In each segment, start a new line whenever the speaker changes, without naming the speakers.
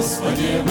Господе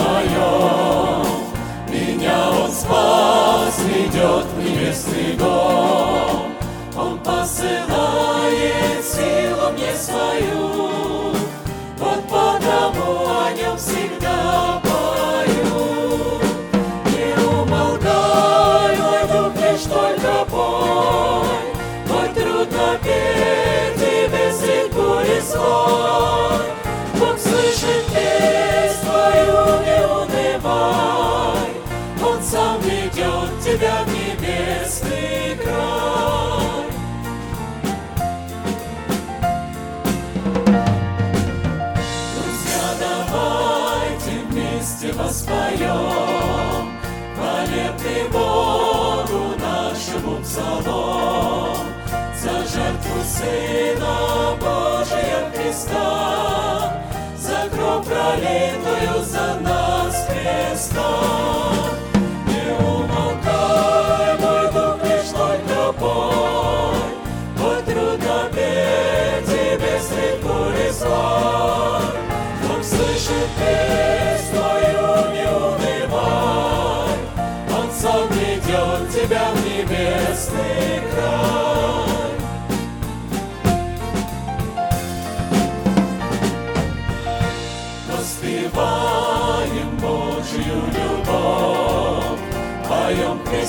Сына Божия Христа За кровь пролитую за нас креста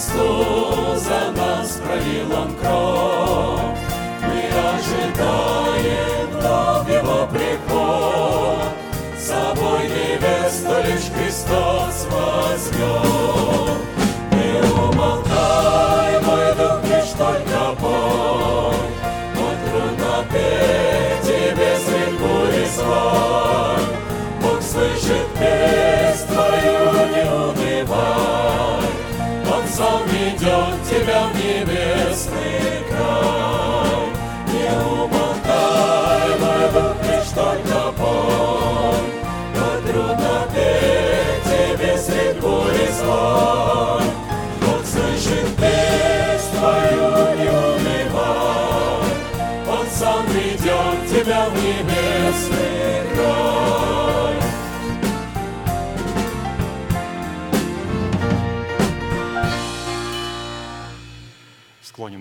Христу, за нас пролил Он кровь. Мы ожидаем вновь Его приход, С собой невесту лишь Христос возьмет. Не умолкай, мой дух, лишь только пой, Мой трудно петь тебе средь бури злой. Бог слышит песнь Сам ведет тебя в небесный край.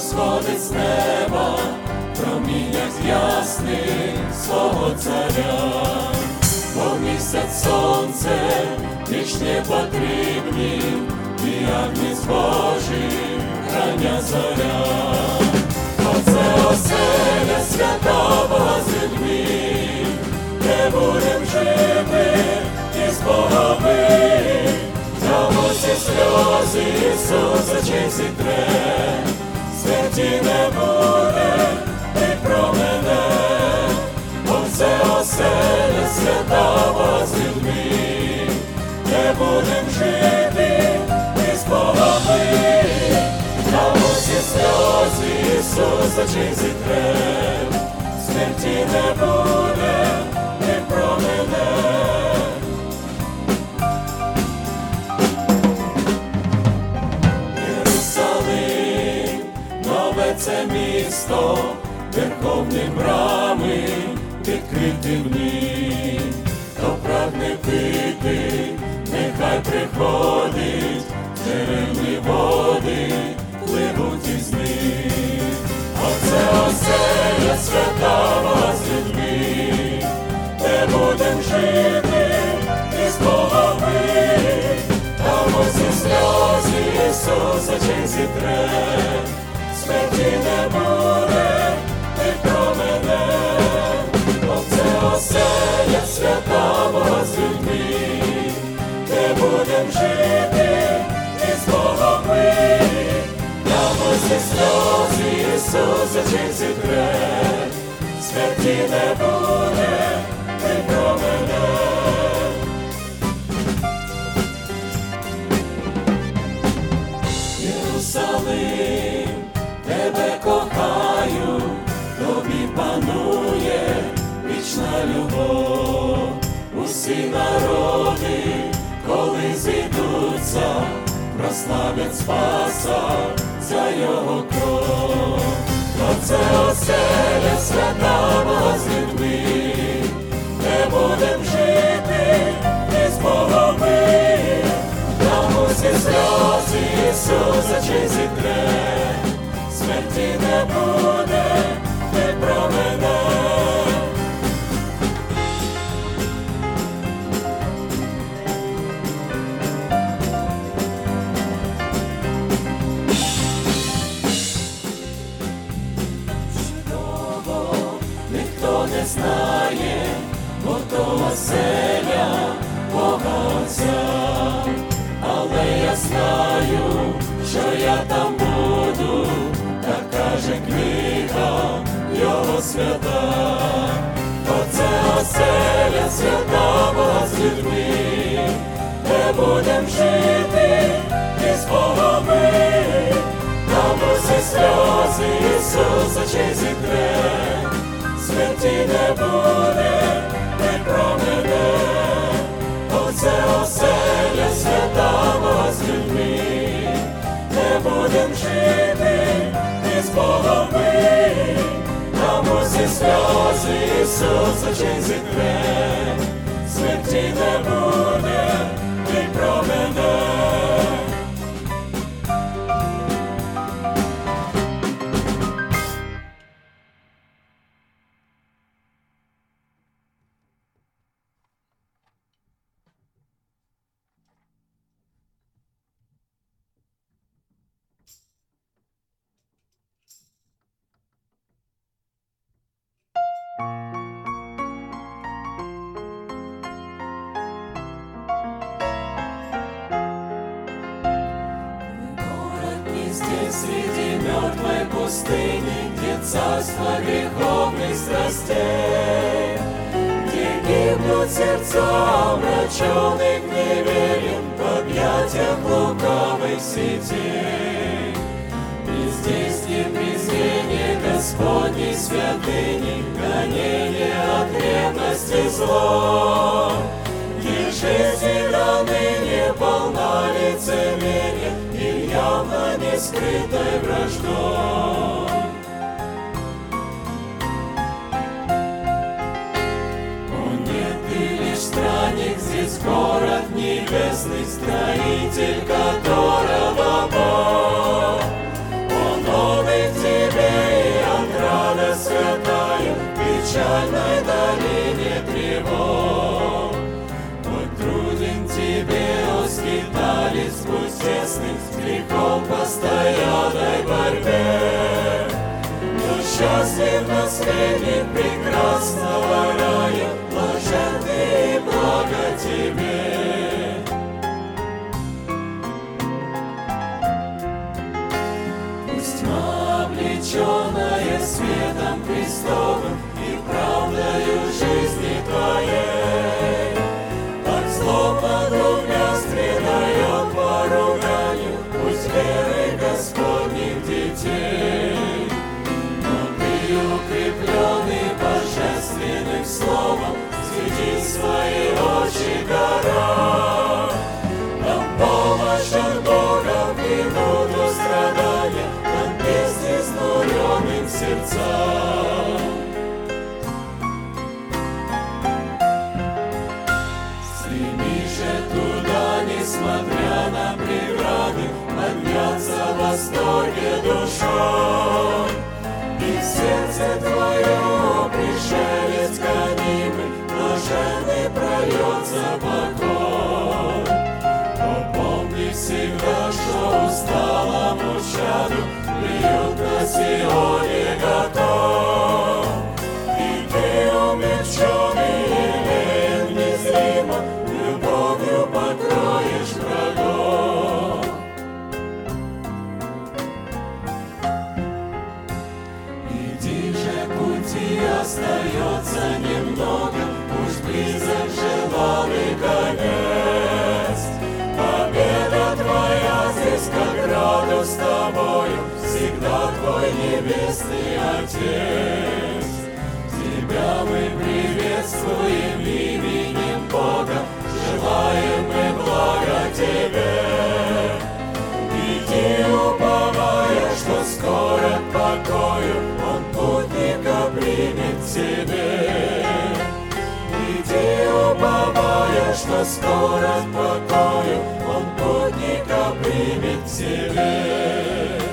Сходить з неба, промінять ясний свого царя, бо місяць сонце вічні потрібні, і агнець Божий, храня зоря, оце оселя святого з людьми, де будем жити і з Богами, Тому всі сльози Ісуса чи зітре, смерті не буде, ти про мене, оце оселя святого з людьми де будем жити, ми з Богом ми, на усі сльози Ісус очей зітре, смерті не буде, не. Єрусалим, нове це місто, верховні брами, відкрити в нім, хто прагне пити, нехай приходить, джерельні води, пливуть із них. Оце оселя свята з людьми, де будем жити, і з Богом ми, там усі сльози Ісус очей зітре, смерті не буде, не промене, оце оселя свята з людьми, будем з Богом ми, там усі сльози Ісус очей зітре, смерті не буде, не промене. Єрусалим, тебе кохаю, тобі панує вічна любов, усі народи, зійдуться, прославлять Спаса за його кров. Оце оселя свята з людьми, де будем жити, і з Богом ми, там усі сльози Ісус очей зітре, смерті не буде, не промене. Чудово, знає, бо то оселя Бога Але я знаю, що я там буду, так каже книга його свята. Оце оселя свята Бога з людьми, де будем жити, і з Богом ми, там усі сльози Ісус очей зітре, смерті не буде, не промене. Оце оселя свята з людьми, не будем жити, і з Богом ми, там усі сльози Ісус очей зітре, смерті не буде, не промене. Город всегда, что усталому чаду приют на Отец. Тебя мы приветствуем именем Бога, Желаем мы блага тебе. Иди, уповая, что скоро к покою Он путника примет тебе. Иди, уповая, что скоро к покою Он путника примет тебе.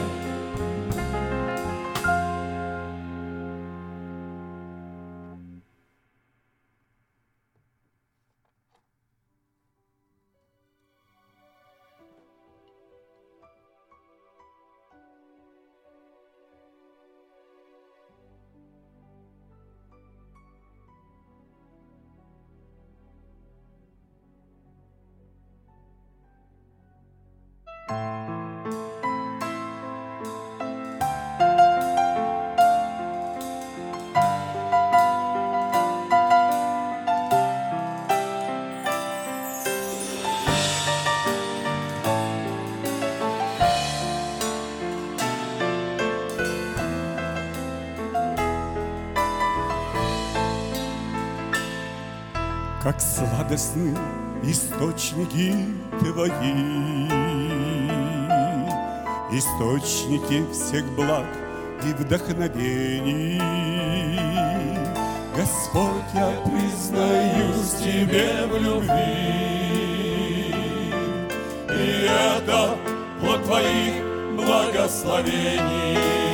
Источники твои, Источники всех благ и вдохновений. Господь, я признаюсь Тебе в любви, И это плод Твоих благословений.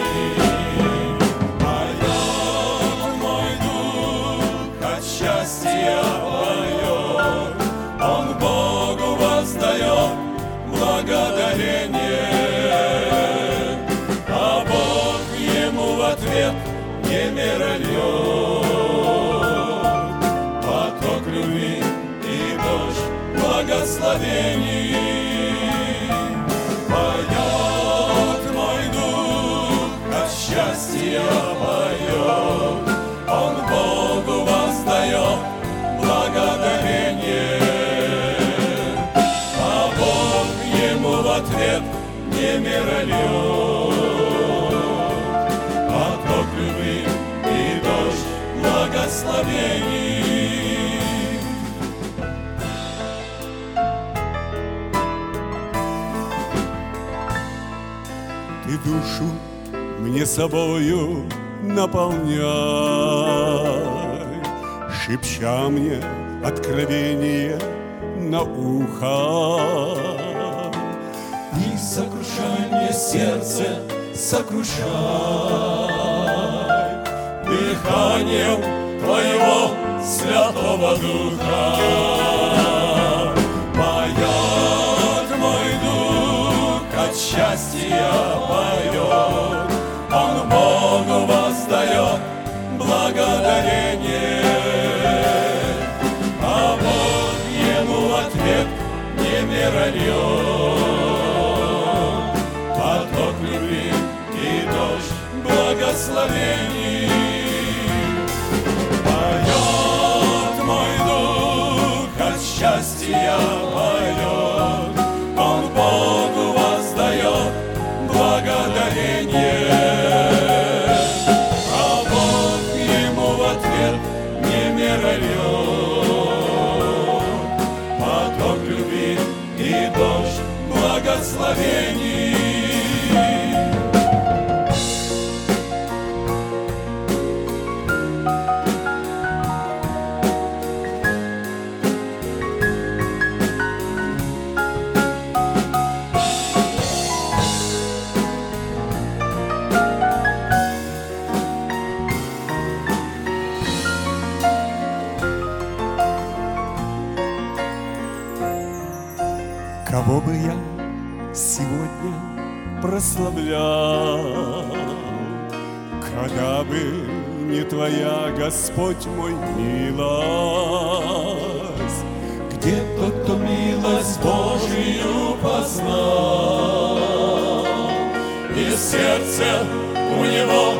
Благословений. Поет мой дух от счастья поет, Он Богу воздает благодарение, а Бог ему в ответ не мирольет. Поток любви и дождь благословений. Душу мне собою наполняй, Шепча мне откровение на ухо.
И сокрушай мне сердце, сокрушай Дыханием Твоего Святого Духа. Мирольет. Поток любви и дождь благословений. Поет мой дух от счастья
прославлял. Когда бы не Твоя, Господь мой, милость, Где тот, кто милость Божию познал?
И сердце у него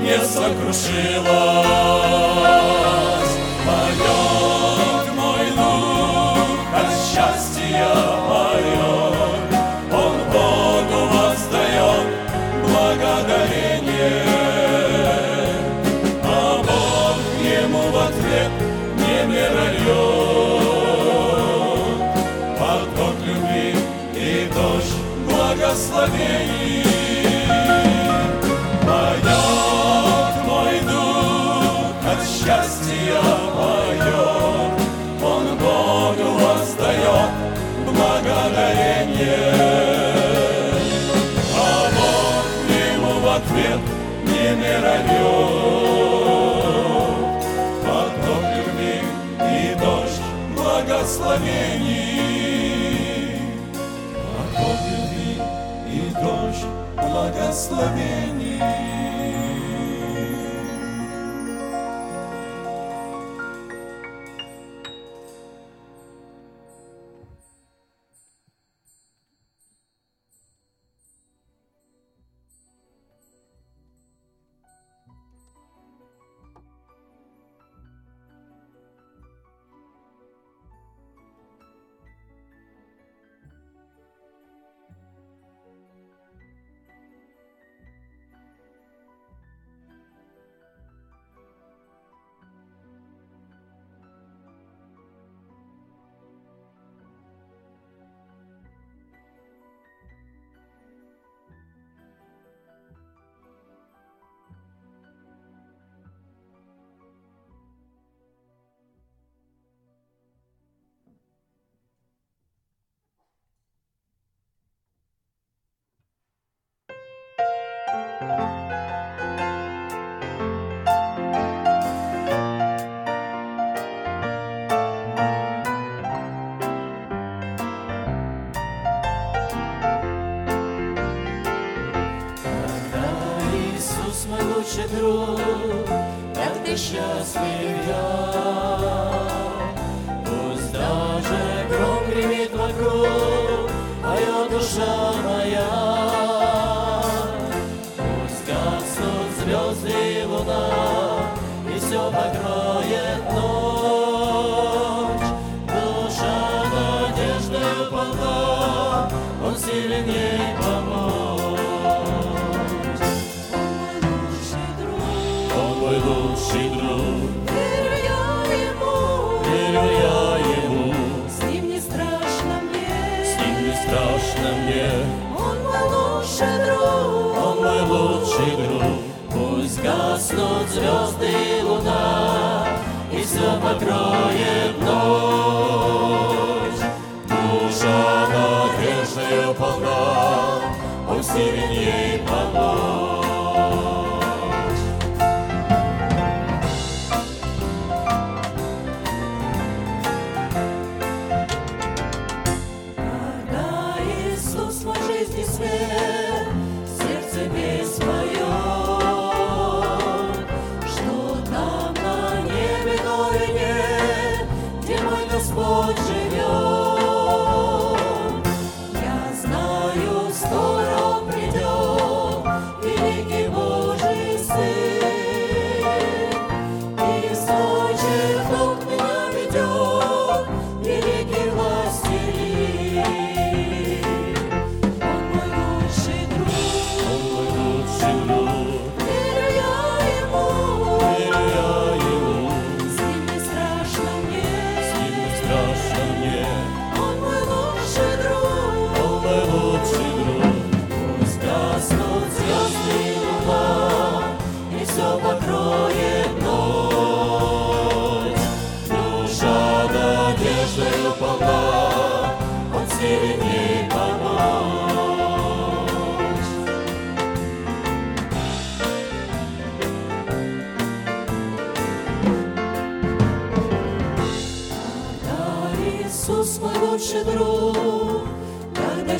не сокрушилось. благословений. Мой дух от счастья поет, Он Богу воздает благодарение. А Бог ему в ответ не миролет, Поток любви и дождь благословений.
благословение. precious Savior. Israel.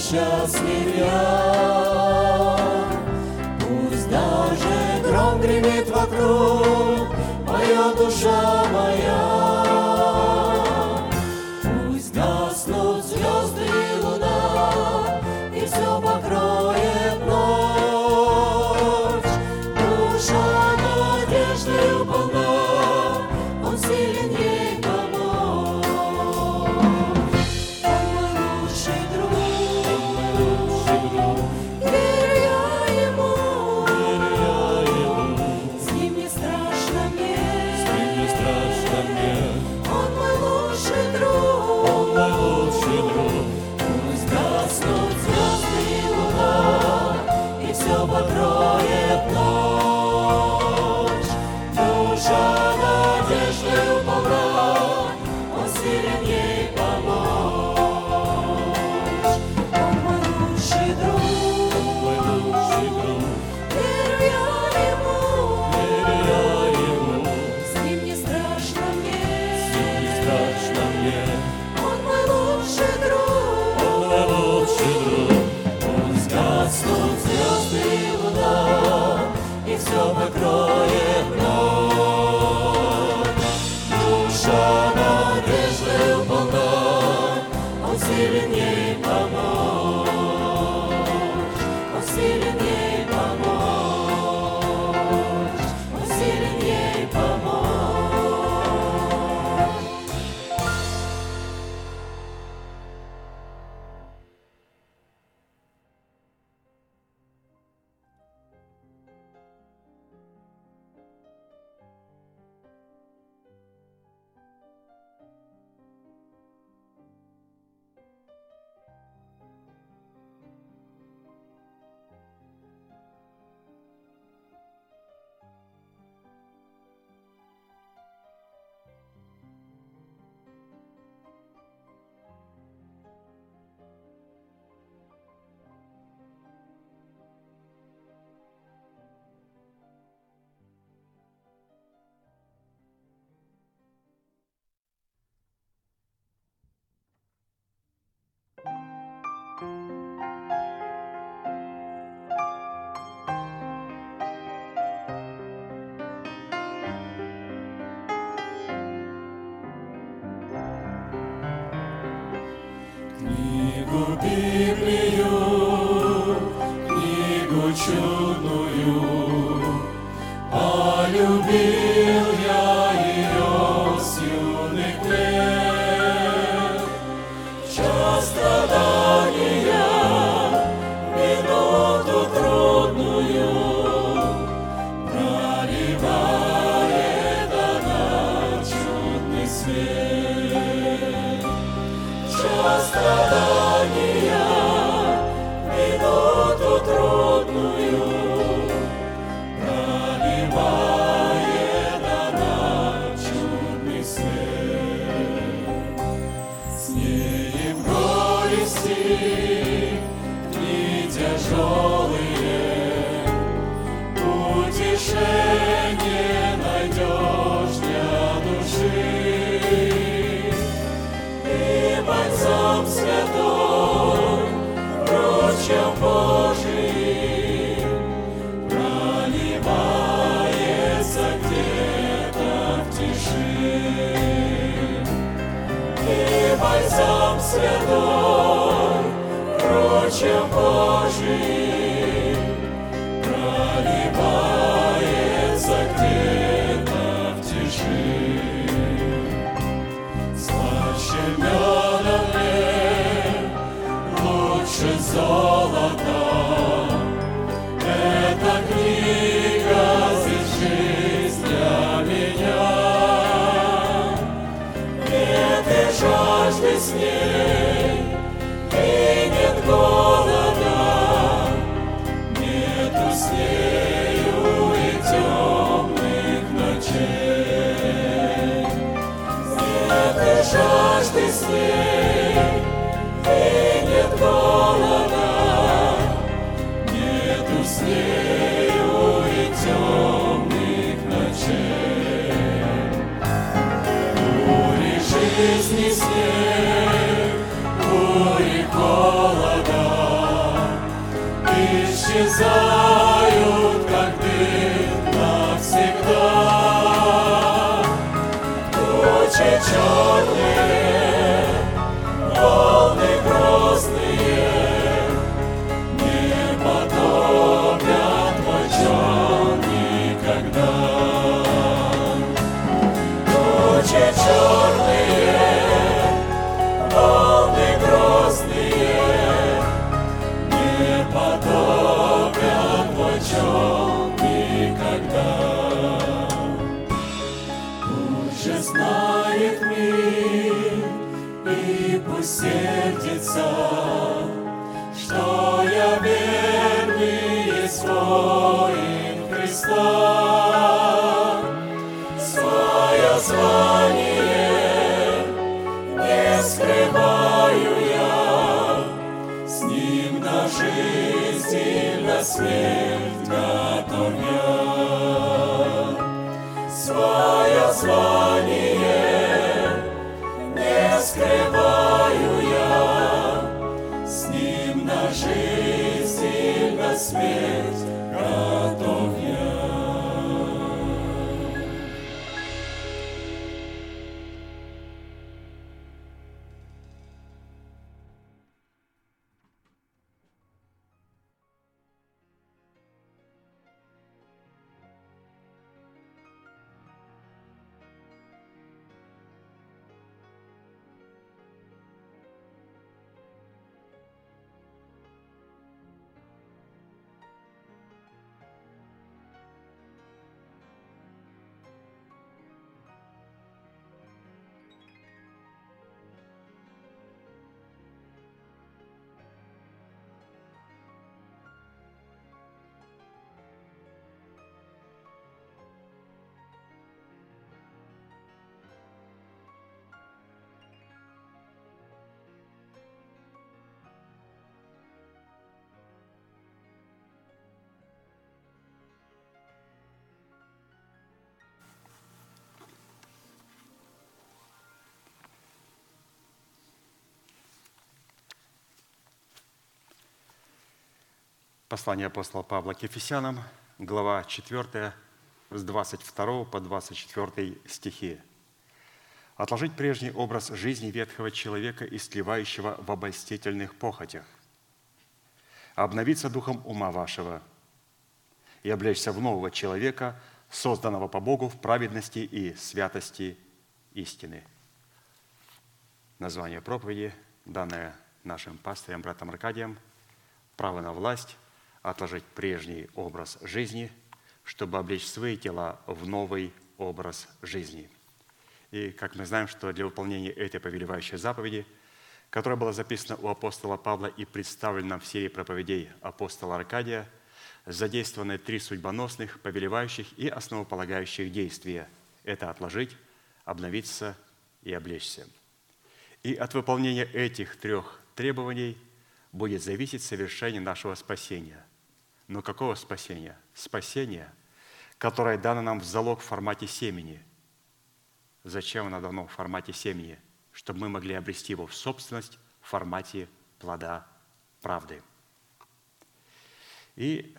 счастлив я. Пусть даже гром гремит вокруг, моя душа моя.
Послание апостола Павла к Ефесянам, глава 4, с 22 по 24 стихи. «Отложить прежний образ жизни ветхого человека, истлевающего в обольстительных похотях, обновиться духом ума вашего и облечься в нового человека, созданного по Богу в праведности и святости истины». Название проповеди, данное нашим пастырем, братом Аркадием, «Право на власть – отложить прежний образ жизни, чтобы облечь свои тела в новый образ жизни. И как мы знаем, что для выполнения этой повелевающей заповеди, которая была записана у апостола Павла и представлена в серии проповедей апостола Аркадия, задействованы три судьбоносных, повелевающих и основополагающих действия. Это отложить, обновиться и облечься. И от выполнения этих трех требований будет зависеть совершение нашего спасения. Но какого спасения? Спасение, которое дано нам в залог в формате семени. Зачем оно дано в формате семени? Чтобы мы могли обрести его в собственность в формате плода правды. И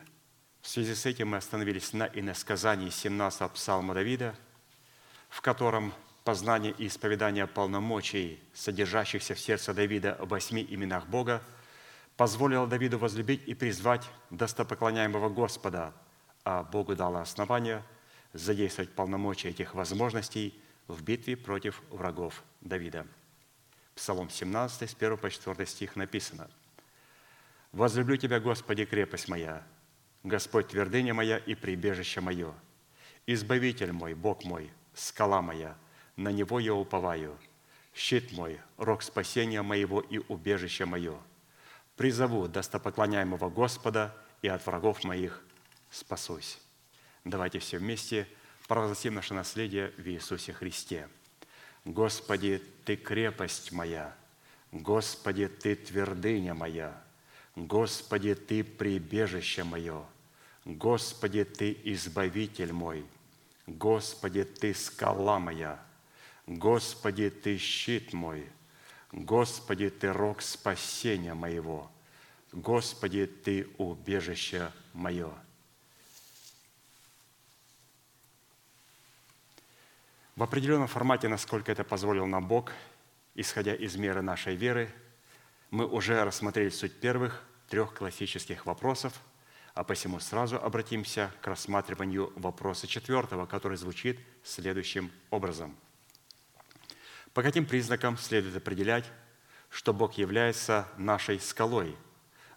в связи с этим мы остановились на иносказании 17 псалма Давида, в котором познание и исповедание полномочий, содержащихся в сердце Давида в восьми именах Бога – позволила Давиду возлюбить и призвать достопоклоняемого Господа, а Богу дало основание задействовать полномочия этих возможностей в битве против врагов Давида. Псалом 17, с 1 по 4 стих написано. «Возлюблю Тебя, Господи, крепость моя, Господь твердыня моя и прибежище мое, Избавитель мой, Бог мой, скала моя, на Него я уповаю, щит мой, рог спасения моего и убежище мое – призову достопоклоняемого Господа, и от врагов моих спасусь. Давайте все вместе провозгласим наше наследие в Иисусе Христе. Господи, Ты крепость моя, Господи, Ты твердыня моя, Господи, Ты прибежище мое, Господи, Ты избавитель мой, Господи, Ты скала моя, Господи, Ты щит мой – Господи, Ты рог спасения моего, Господи, Ты убежище мое. В определенном формате, насколько это позволил нам Бог, исходя из меры нашей веры, мы уже рассмотрели суть первых трех классических вопросов, а посему сразу обратимся к рассматриванию вопроса четвертого, который звучит следующим образом. По каким признакам следует определять, что Бог является нашей скалой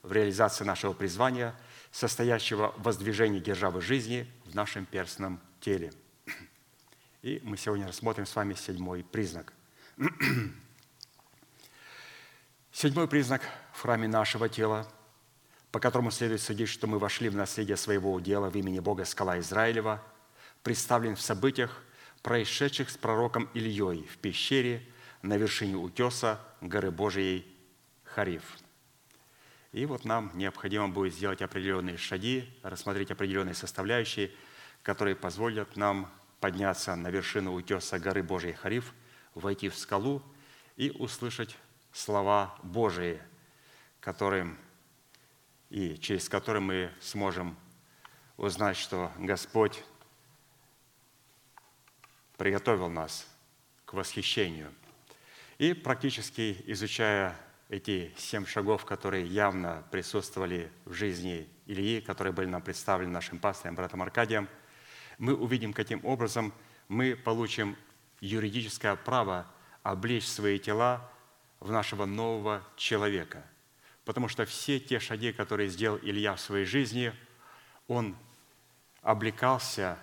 в реализации нашего призвания, состоящего в воздвижении державы жизни в нашем перстном теле – и мы сегодня рассмотрим с вами седьмой признак. Седьмой признак в храме нашего тела, по которому следует судить, что мы вошли в наследие своего удела в имени Бога Скала Израилева, представлен в событиях, происшедших с пророком Ильей в пещере на вершине утеса горы Божией Хариф. И вот нам необходимо будет сделать определенные шаги, рассмотреть определенные составляющие, которые позволят нам подняться на вершину утеса горы Божьей Хариф, войти в скалу и услышать слова Божии, которым и через которые мы сможем узнать, что Господь приготовил нас к восхищению. И практически изучая эти семь шагов, которые явно присутствовали в жизни Ильи, которые были нам представлены нашим пастором, братом Аркадием – мы увидим, каким образом мы получим юридическое право облечь свои тела в нашего нового человека. Потому что все те шаги, которые сделал Илья в своей жизни, он облекался,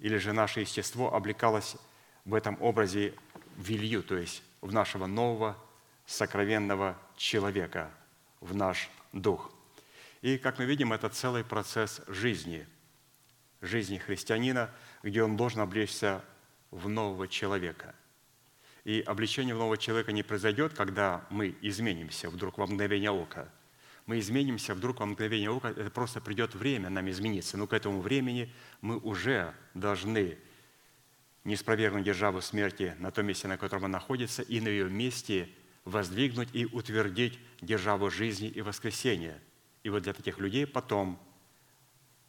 или же наше естество облекалось в этом образе в Илью, то есть в нашего нового сокровенного человека, в наш дух. И, как мы видим, это целый процесс жизни – жизни христианина, где он должен облечься в нового человека. И обличение в нового человека не произойдет, когда мы изменимся вдруг во мгновение ока. Мы изменимся вдруг во мгновение ока, это просто придет время нам измениться. Но к этому времени мы уже должны не спровергнуть державу смерти на том месте, на котором она находится, и на ее месте воздвигнуть и утвердить державу жизни и воскресения. И вот для таких людей потом –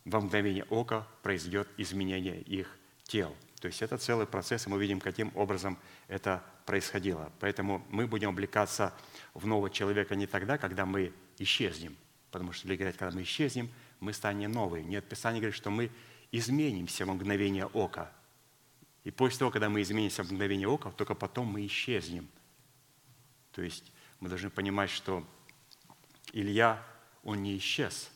во мгновение ока произойдет изменение их тел. То есть это целый процесс, и мы видим, каким образом это происходило. Поэтому мы будем облекаться в нового человека не тогда, когда мы исчезнем. Потому что Библия говорит, когда мы исчезнем, мы станем новые. Нет, Писание говорит, что мы изменимся в мгновение ока. И после того, когда мы изменимся в мгновение ока, только потом мы исчезнем. То есть мы должны понимать, что Илья, он не исчез –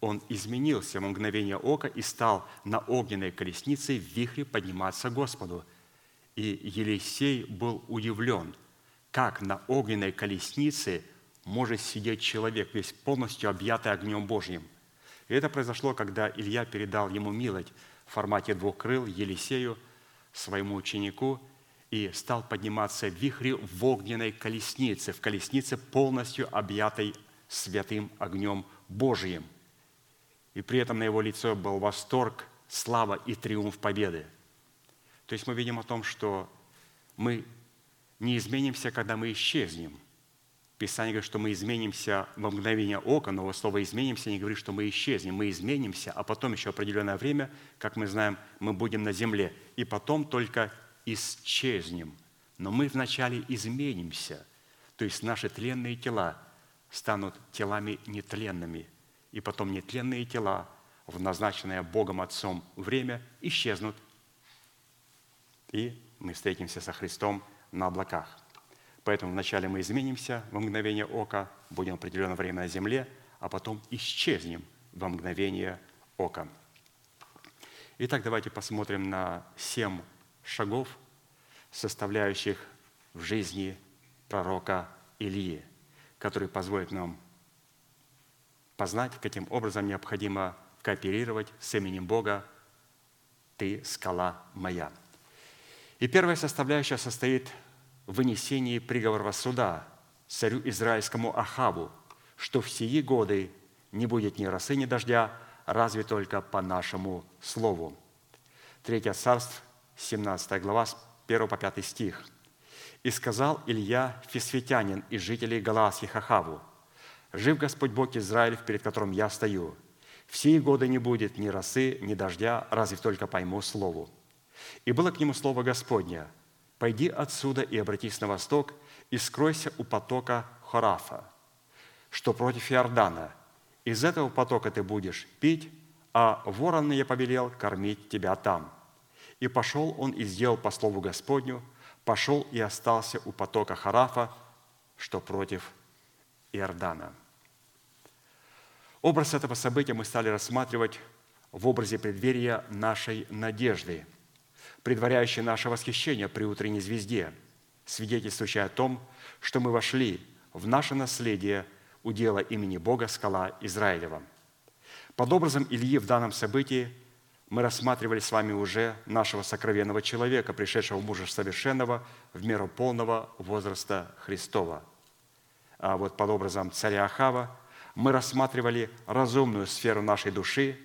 он изменился в мгновение ока и стал на огненной колеснице в вихре подниматься к Господу. И Елисей был удивлен, как на огненной колеснице может сидеть человек, весь полностью объятый огнем Божьим. И это произошло, когда Илья передал ему милость в формате двух крыл Елисею, своему ученику, и стал подниматься в вихре в огненной колеснице, в колеснице полностью объятой святым огнем Божьим – и при этом на его лице был восторг, слава и триумф победы. То есть мы видим о том, что мы не изменимся, когда мы исчезнем. Писание говорит, что мы изменимся во мгновение ока, но слово «изменимся» не говорит, что мы исчезнем. Мы изменимся, а потом еще определенное время, как мы знаем, мы будем на земле. И потом только исчезнем. Но мы вначале изменимся. То есть наши тленные тела станут телами нетленными – и потом нетленные тела в назначенное Богом Отцом время исчезнут, и мы встретимся со Христом на облаках. Поэтому вначале мы изменимся во мгновение ока, будем определенное время на земле, а потом исчезнем во мгновение ока. Итак, давайте посмотрим на семь шагов, составляющих в жизни пророка Илии, которые позволят нам познать, каким образом необходимо кооперировать с именем Бога «Ты – скала моя». И первая составляющая состоит в вынесении приговора суда царю израильскому Ахаву, что в сии годы не будет ни росы, ни дождя, разве только по нашему слову. Третье царство, 17 глава, с 1 по 5 стих. «И сказал Илья Фисветянин из жителей Галаасьих Ахаву, Жив Господь Бог Израилев, перед которым я стою. В сии годы не будет ни росы, ни дождя, разве только пойму слову. И было к нему слово Господня. Пойди отсюда и обратись на восток, и скройся у потока Хорафа, что против Иордана. Из этого потока ты будешь пить, а ворон я повелел кормить тебя там. И пошел он и сделал по слову Господню, пошел и остался у потока Харафа, что против Иордана. Образ этого события мы стали рассматривать в образе преддверия нашей надежды, предваряющей наше восхищение при утренней звезде, свидетельствующей о том, что мы вошли в наше наследие удела имени Бога скала Израилева. Под образом Ильи в данном событии мы рассматривали с вами уже нашего сокровенного человека, пришедшего в мужа совершенного в меру полного возраста Христова. А вот под образом царя Ахава мы рассматривали разумную сферу нашей души,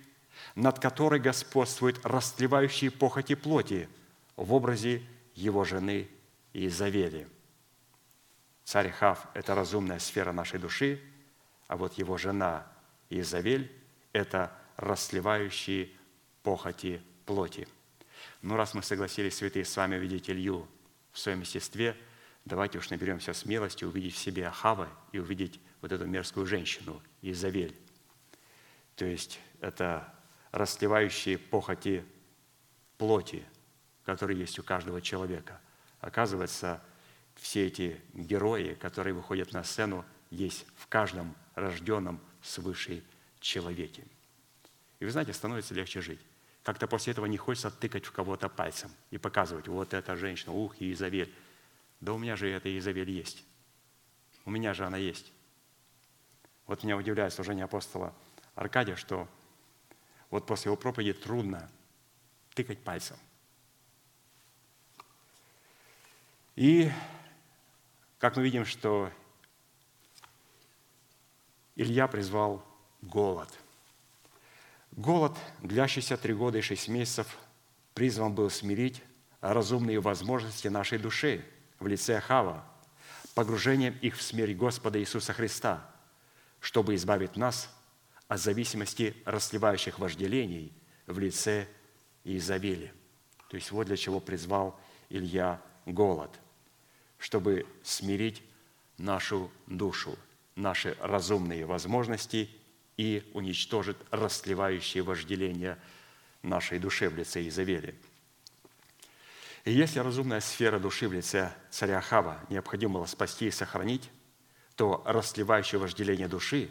над которой господствует растлевающие похоти плоти в образе его жены Изавели. Царь Хав – это разумная сфера нашей души, а вот его жена Изавель – это растлевающие похоти плоти. Но раз мы согласились, святые, с вами увидеть Илью в своем естестве, давайте уж наберемся смелости увидеть в себе Ахава и увидеть вот эту мерзкую женщину, Изавель. То есть это расливающие похоти плоти, которые есть у каждого человека. Оказывается, все эти герои, которые выходят на сцену, есть в каждом рожденном свыше человеке. И вы знаете, становится легче жить. Как-то после этого не хочется тыкать в кого-то пальцем и показывать, вот эта женщина, ух, Изавель. Да у меня же эта Изавель есть. У меня же она есть. Вот меня удивляет служение апостола Аркадия, что вот после его проповеди трудно тыкать пальцем. И как мы видим, что Илья призвал голод. Голод, длящийся три года и шесть месяцев, призван был смирить разумные возможности нашей души в лице Хава, погружением их в смерть Господа Иисуса Христа – чтобы избавить нас от зависимости расливающих вожделений в лице Изавели. То есть вот для чего призвал Илья голод, чтобы смирить нашу душу, наши разумные возможности и уничтожить расливающие вожделения нашей души в лице Изавели. И если разумная сфера души в лице царя Хава необходимо было спасти и сохранить, то расливающее вожделение души,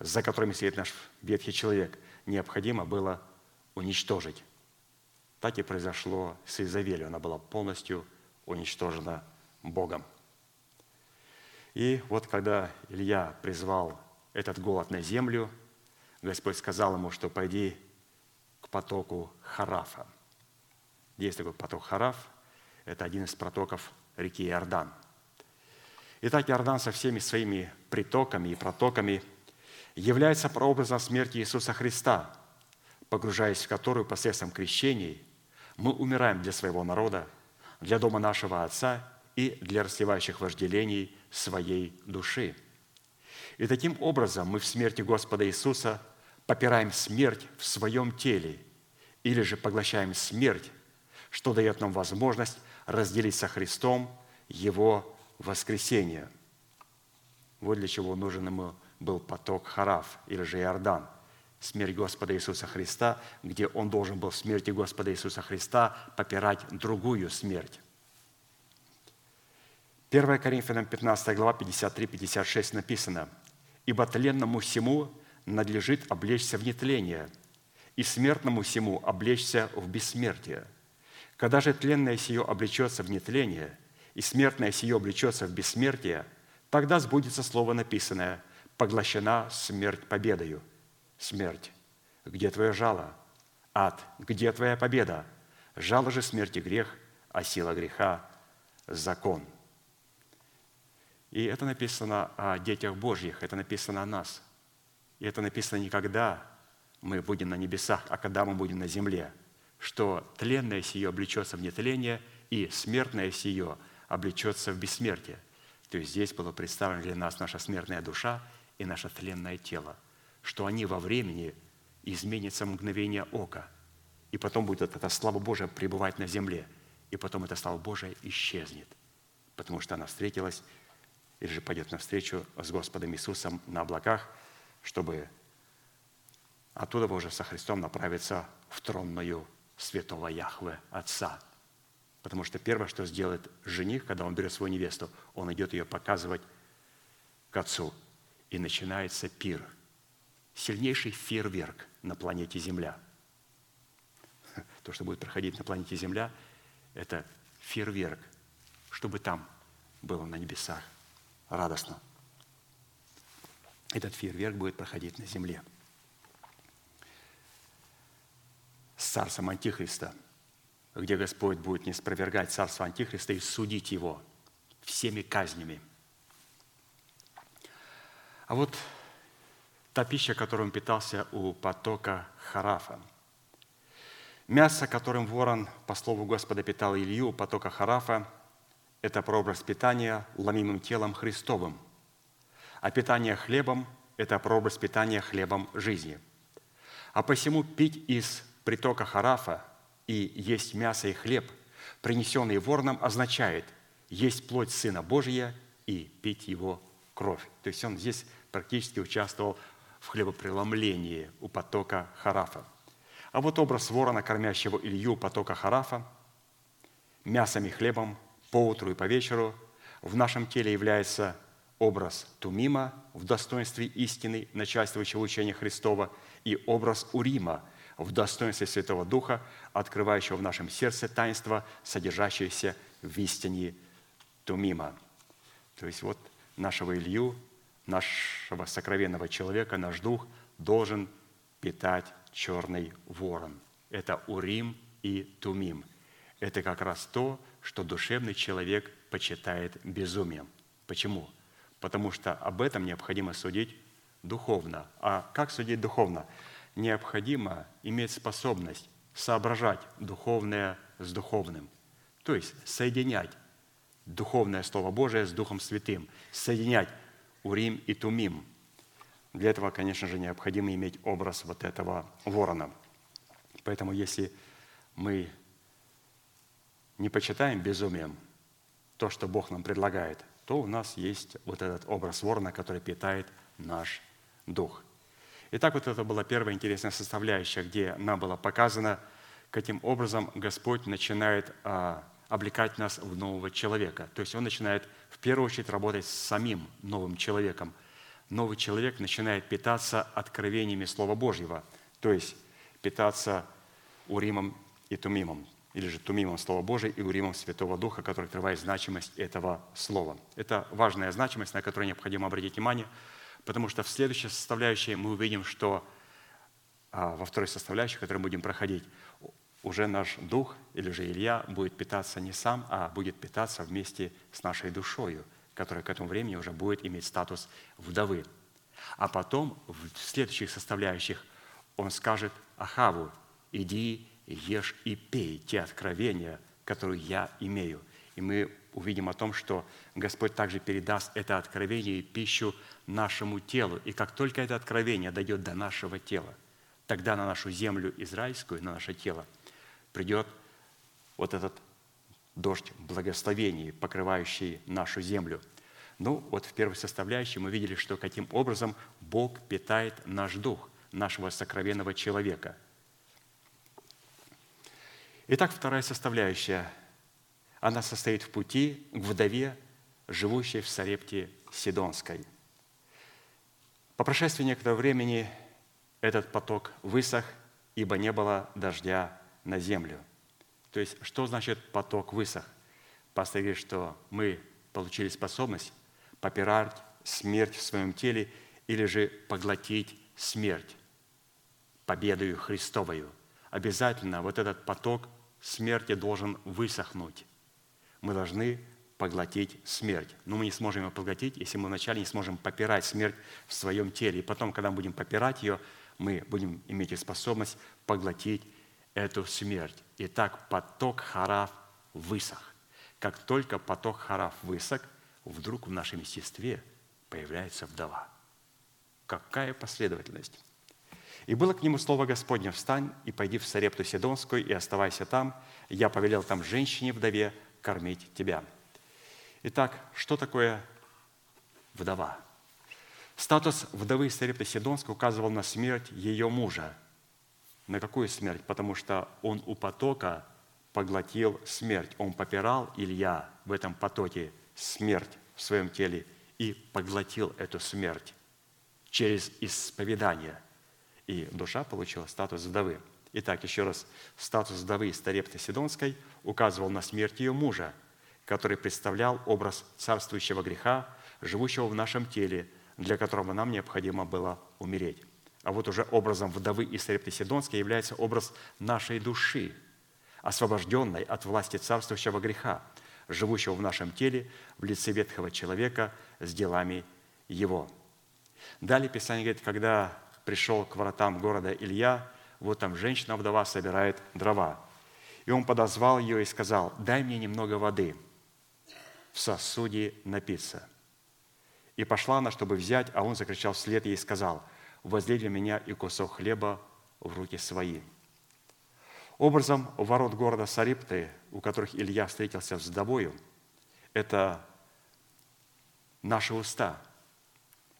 за которыми стоит наш ветхий человек, необходимо было уничтожить. Так и произошло с Изавелью. Она была полностью уничтожена Богом. И вот когда Илья призвал этот голод на землю, Господь сказал ему, что пойди к потоку Харафа. Есть такой поток Хараф, это один из протоков реки Иордан – Итак, Иордан со всеми своими притоками и протоками является прообразом смерти Иисуса Христа, погружаясь в которую посредством крещений мы умираем для своего народа, для дома нашего Отца и для расливающих вожделений своей души. И таким образом мы в смерти Господа Иисуса попираем смерть в своем теле или же поглощаем смерть, что дает нам возможность разделить со Христом Его воскресения. Вот для чего нужен ему был поток Хараф или же Иордан, смерть Господа Иисуса Христа, где он должен был в смерти Господа Иисуса Христа попирать другую смерть. 1 Коринфянам 15 глава 53-56 написано, «Ибо тленному всему надлежит облечься в нетление, и смертному всему облечься в бессмертие. Когда же тленное сие облечется в нетление – и смертное сие облечется в бессмертие, тогда сбудется слово написанное «поглощена смерть победою». Смерть, где твое жало? Ад, где твоя победа? Жало же смерти грех, а сила греха – закон. И это написано о детях Божьих, это написано о нас. И это написано не когда мы будем на небесах, а когда мы будем на земле, что тленное сие облечется в нетление, и смертное сие облечется в бессмертие. То есть здесь была представлена для нас наша смертная душа и наше тленное тело, что они во времени изменятся мгновение ока, и потом будет эта слава Божия пребывать на земле, и потом эта слава Божия исчезнет, потому что она встретилась или же пойдет навстречу с Господом Иисусом на облаках, чтобы оттуда уже со Христом направиться в тронную святого Яхве Отца. Потому что первое, что сделает жених, когда он берет свою невесту, он идет ее показывать к Отцу. И начинается пир. Сильнейший фейерверк на планете Земля. То, что будет проходить на планете Земля, это фейерверк, чтобы там было на небесах радостно. Этот фейерверк будет проходить на земле. С царством Антихриста, где Господь будет не спровергать царство Антихриста и судить его всеми казнями. А вот та пища, которой питался у потока Харафа. Мясо, которым ворон, по слову Господа, питал Илью у потока Харафа – это прообраз питания ломимым телом Христовым, а питание хлебом – это прообраз питания хлебом жизни. А посему пить из притока Харафа и есть мясо и хлеб, принесенный вороном, означает есть плоть Сына Божия и пить Его кровь. То есть он здесь практически участвовал в хлебопреломлении у потока Харафа. А вот образ ворона, кормящего Илью потока Харафа, мясом и хлебом по утру и по вечеру в нашем теле является образ Тумима в достоинстве истины, начальствующего учения Христова, и образ Урима в достоинстве Святого Духа, открывающего в нашем сердце таинство, содержащееся в истине Тумима. То есть вот нашего Илью, нашего сокровенного человека, наш дух должен питать черный ворон. Это Урим и Тумим. Это как раз то, что душевный человек почитает безумием. Почему? Потому что об этом необходимо судить духовно. А как судить духовно? Необходимо иметь способность соображать духовное с духовным. То есть соединять духовное Слово Божие с Духом Святым, соединять Урим и Тумим. Для этого, конечно же, необходимо иметь образ вот этого ворона. Поэтому если мы не почитаем безумием то, что Бог нам предлагает, то у нас есть вот этот образ ворона, который питает наш дух. Итак, вот это была первая интересная составляющая, где нам было показано, каким образом Господь начинает а, облекать нас в нового человека. То есть Он начинает в первую очередь работать с самим новым человеком. Новый человек начинает питаться откровениями Слова Божьего, то есть питаться Уримом и Тумимом или же тумимом Слова Божия и уримом Святого Духа, который открывает значимость этого Слова. Это важная значимость, на которую необходимо обратить внимание, потому что в следующей составляющей мы увидим, что а, во второй составляющей, которую мы будем проходить, уже наш дух, или же Илья, будет питаться не сам, а будет питаться вместе с нашей душою, которая к этому времени уже будет иметь статус вдовы. А потом, в следующих составляющих, он скажет Ахаву, иди ешь и пей те откровения, которые я имею. И мы увидим о том, что Господь также передаст это откровение и пищу нашему телу. И как только это откровение дойдет до нашего тела, тогда на нашу землю израильскую, на наше тело, придет вот этот дождь благословений, покрывающий нашу землю. Ну, вот в первой составляющей мы видели, что каким образом Бог питает наш дух, нашего сокровенного человека – Итак, вторая составляющая. Она состоит в пути к вдове, живущей в Сарепте Сидонской. По прошествии некоторого времени этот поток высох, ибо не было дождя на землю. То есть, что значит поток высох? Пастор что мы получили способность попирать смерть в своем теле или же поглотить смерть победою Христовою. Обязательно вот этот поток смерти должен высохнуть. Мы должны поглотить смерть. Но мы не сможем ее поглотить, если мы вначале не сможем попирать смерть в своем теле. И потом, когда мы будем попирать ее, мы будем иметь способность поглотить эту смерть. Итак, поток хараф высох. Как только поток хараф высох, вдруг в нашем естестве появляется вдова. Какая последовательность? И было к нему слово Господне, встань и пойди в Сарепту Сидонскую и оставайся там. Я повелел там женщине-вдове кормить тебя. Итак, что такое вдова? Статус вдовы Сарепты Сидонской указывал на смерть ее мужа. На какую смерть? Потому что он у потока поглотил смерть. Он попирал Илья в этом потоке смерть в своем теле и поглотил эту смерть через исповедание. И душа получила статус вдовы. Итак, еще раз, статус вдовы Старепты Сидонской указывал на смерть ее мужа, который представлял образ царствующего греха, живущего в нашем теле, для которого нам необходимо было умереть. А вот уже образом вдовы из Сарепты Сидонской является образ нашей души, освобожденной от власти царствующего греха, живущего в нашем теле в лице ветхого человека с делами его. Далее Писание говорит, когда пришел к воротам города Илья, вот там женщина-вдова собирает дрова. И он подозвал ее и сказал, дай мне немного воды в сосуде напиться. И пошла она, чтобы взять, а он закричал вслед ей и сказал, возлей для меня и кусок хлеба в руки свои. Образом ворот города Сарипты, у которых Илья встретился с вдовою, это наши уста,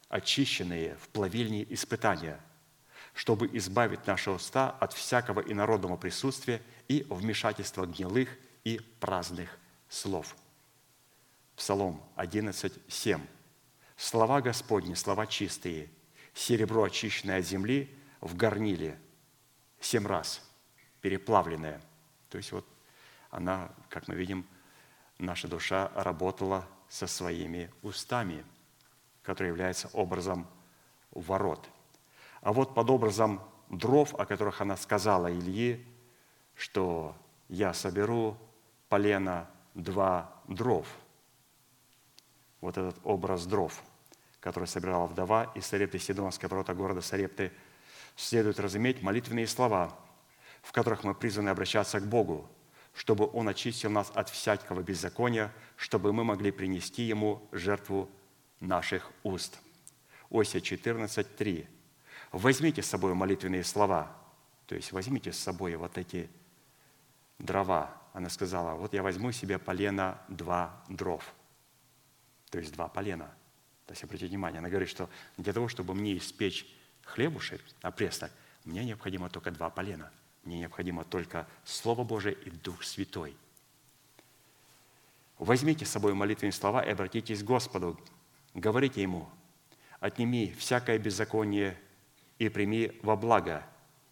очищенные в плавильне испытания, чтобы избавить наши уста от всякого инородного присутствия и вмешательства гнилых и праздных слов. Псалом 11, 7. Слова Господни, слова чистые, серебро, очищенное от земли, в горниле семь раз переплавленное. То есть вот она, как мы видим, наша душа работала со своими устами, который является образом ворот. А вот под образом дров, о которых она сказала Ильи, что я соберу полено два дров. Вот этот образ дров, который собирала вдова из Сарепты Сидонской ворота города Сарепты, следует разуметь молитвенные слова, в которых мы призваны обращаться к Богу, чтобы Он очистил нас от всякого беззакония, чтобы мы могли принести Ему жертву наших уст. Ося 14, 3. Возьмите с собой молитвенные слова, то есть возьмите с собой вот эти дрова. Она сказала, вот я возьму себе полено два дров, то есть два полена. То есть обратите внимание, она говорит, что для того, чтобы мне испечь хлебушек, опреснок, мне необходимо только два полена – мне необходимо только Слово Божие и Дух Святой. Возьмите с собой молитвенные слова и обратитесь к Господу. Говорите Ему, отними всякое беззаконие и прими во благо,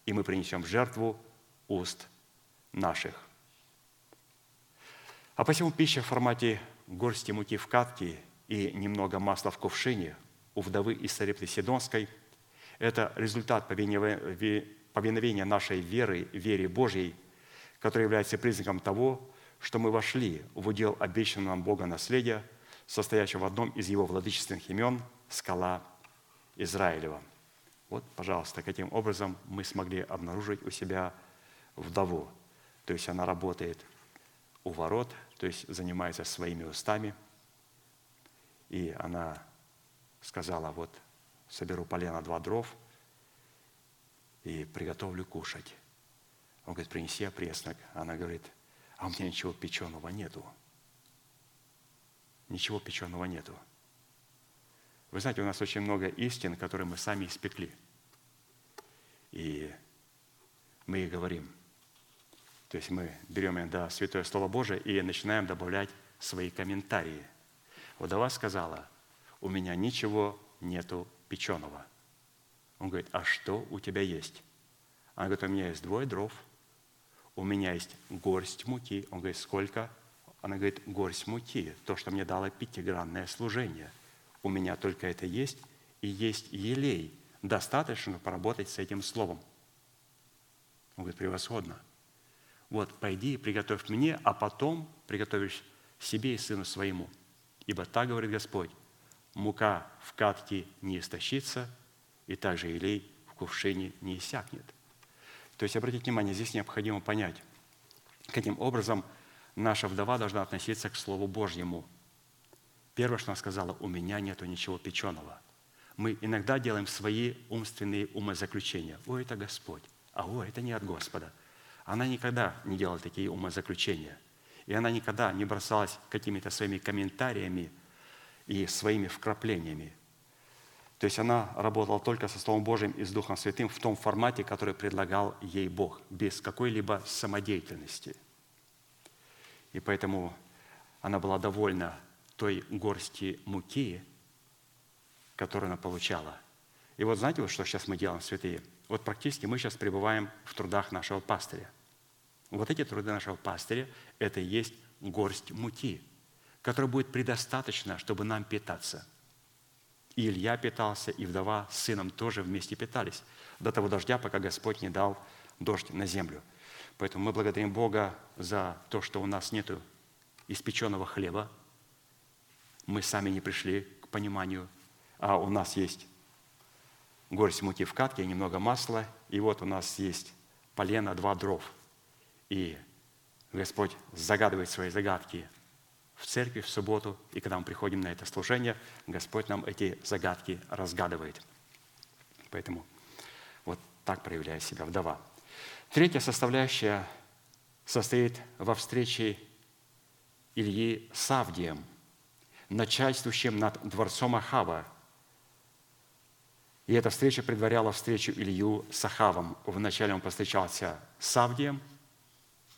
и мы принесем жертву уст наших. А посему пища в формате горсти муки в катке и немного масла в кувшине у вдовы из Сарепты Сидонской – это результат повиновения нашей веры, вере Божьей, которая является признаком того, что мы вошли в удел обещанного нам Бога наследия, состоящего в одном из его владычественных имен – скала Израилева. Вот, пожалуйста, каким образом мы смогли обнаружить у себя вдову. То есть она работает у ворот, то есть занимается своими устами. И она сказала, вот, соберу полено два дров – и приготовлю кушать. Он говорит, принеси опреснок. Она говорит, а у меня ничего печеного нету. Ничего печеного нету. Вы знаете, у нас очень много истин, которые мы сами испекли. И мы их говорим. То есть мы берем да, Святое Слово Божие и начинаем добавлять свои комментарии. Вдова сказала, у меня ничего нету печеного – он говорит, а что у тебя есть? Она говорит, у меня есть двое дров, у меня есть горсть муки. Он говорит, сколько? Она говорит, горсть муки, то, что мне дало пятигранное служение. У меня только это есть, и есть елей. Достаточно поработать с этим словом. Он говорит, превосходно. Вот, пойди и приготовь мне, а потом приготовишь себе и сыну своему. Ибо так говорит Господь, мука в катке не истощится, и также елей в кувшине не иссякнет. То есть, обратите внимание, здесь необходимо понять, каким образом наша вдова должна относиться к Слову Божьему. Первое, что она сказала, у меня нету ничего печеного. мы иногда делаем свои умственные умозаключения. О, это Господь, а о, это не от Господа. Она никогда не делала такие умозаключения. И она никогда не бросалась какими-то своими комментариями и своими вкраплениями. То есть она работала только со Словом Божьим и с Духом Святым в том формате, который предлагал ей Бог, без какой-либо самодеятельности. И поэтому она была довольна той горсти муки, которую она получала. И вот знаете, вот что сейчас мы делаем, святые? Вот практически мы сейчас пребываем в трудах нашего пастыря. Вот эти труды нашего пастыря – это и есть горсть муки, которая будет предостаточно, чтобы нам питаться – и Илья питался, и вдова с сыном тоже вместе питались. До того дождя, пока Господь не дал дождь на землю. Поэтому мы благодарим Бога за то, что у нас нет испеченного хлеба. Мы сами не пришли к пониманию, а у нас есть горсть муки в катке, немного масла, и вот у нас есть полено, два дров. И Господь загадывает свои загадки в церкви в субботу, и когда мы приходим на это служение, Господь нам эти загадки разгадывает. Поэтому вот так проявляет себя вдова. Третья составляющая состоит во встрече Ильи с Авдием, начальствующим над дворцом Ахава. И эта встреча предваряла встречу Илью с Ахавом. Вначале он повстречался с Авдием,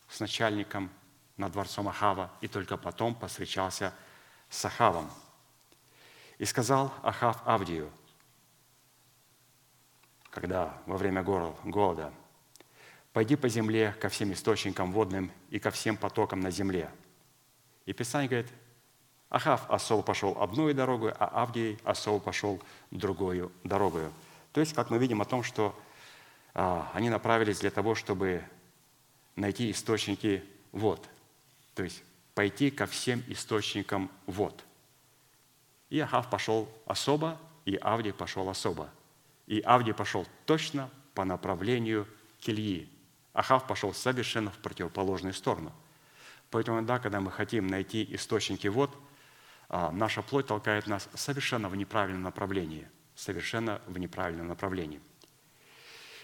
с начальником над дворцом Ахава, и только потом посвящался с Ахавом. И сказал Ахав Авдию, когда во время голода, «Пойди по земле ко всем источникам водным и ко всем потокам на земле». И Писание говорит, Ахав особо пошел одной дорогой, а Авдий особо пошел другой дорогой. То есть, как мы видим о том, что а, они направились для того, чтобы найти источники вод – то есть пойти ко всем источникам вод. И Ахав пошел особо, и Авдий пошел особо. И Авдий пошел точно по направлению к Ильи. Ахав пошел совершенно в противоположную сторону. Поэтому иногда, когда мы хотим найти источники вод, а, наша плоть толкает нас совершенно в неправильном направлении. Совершенно в неправильном направлении.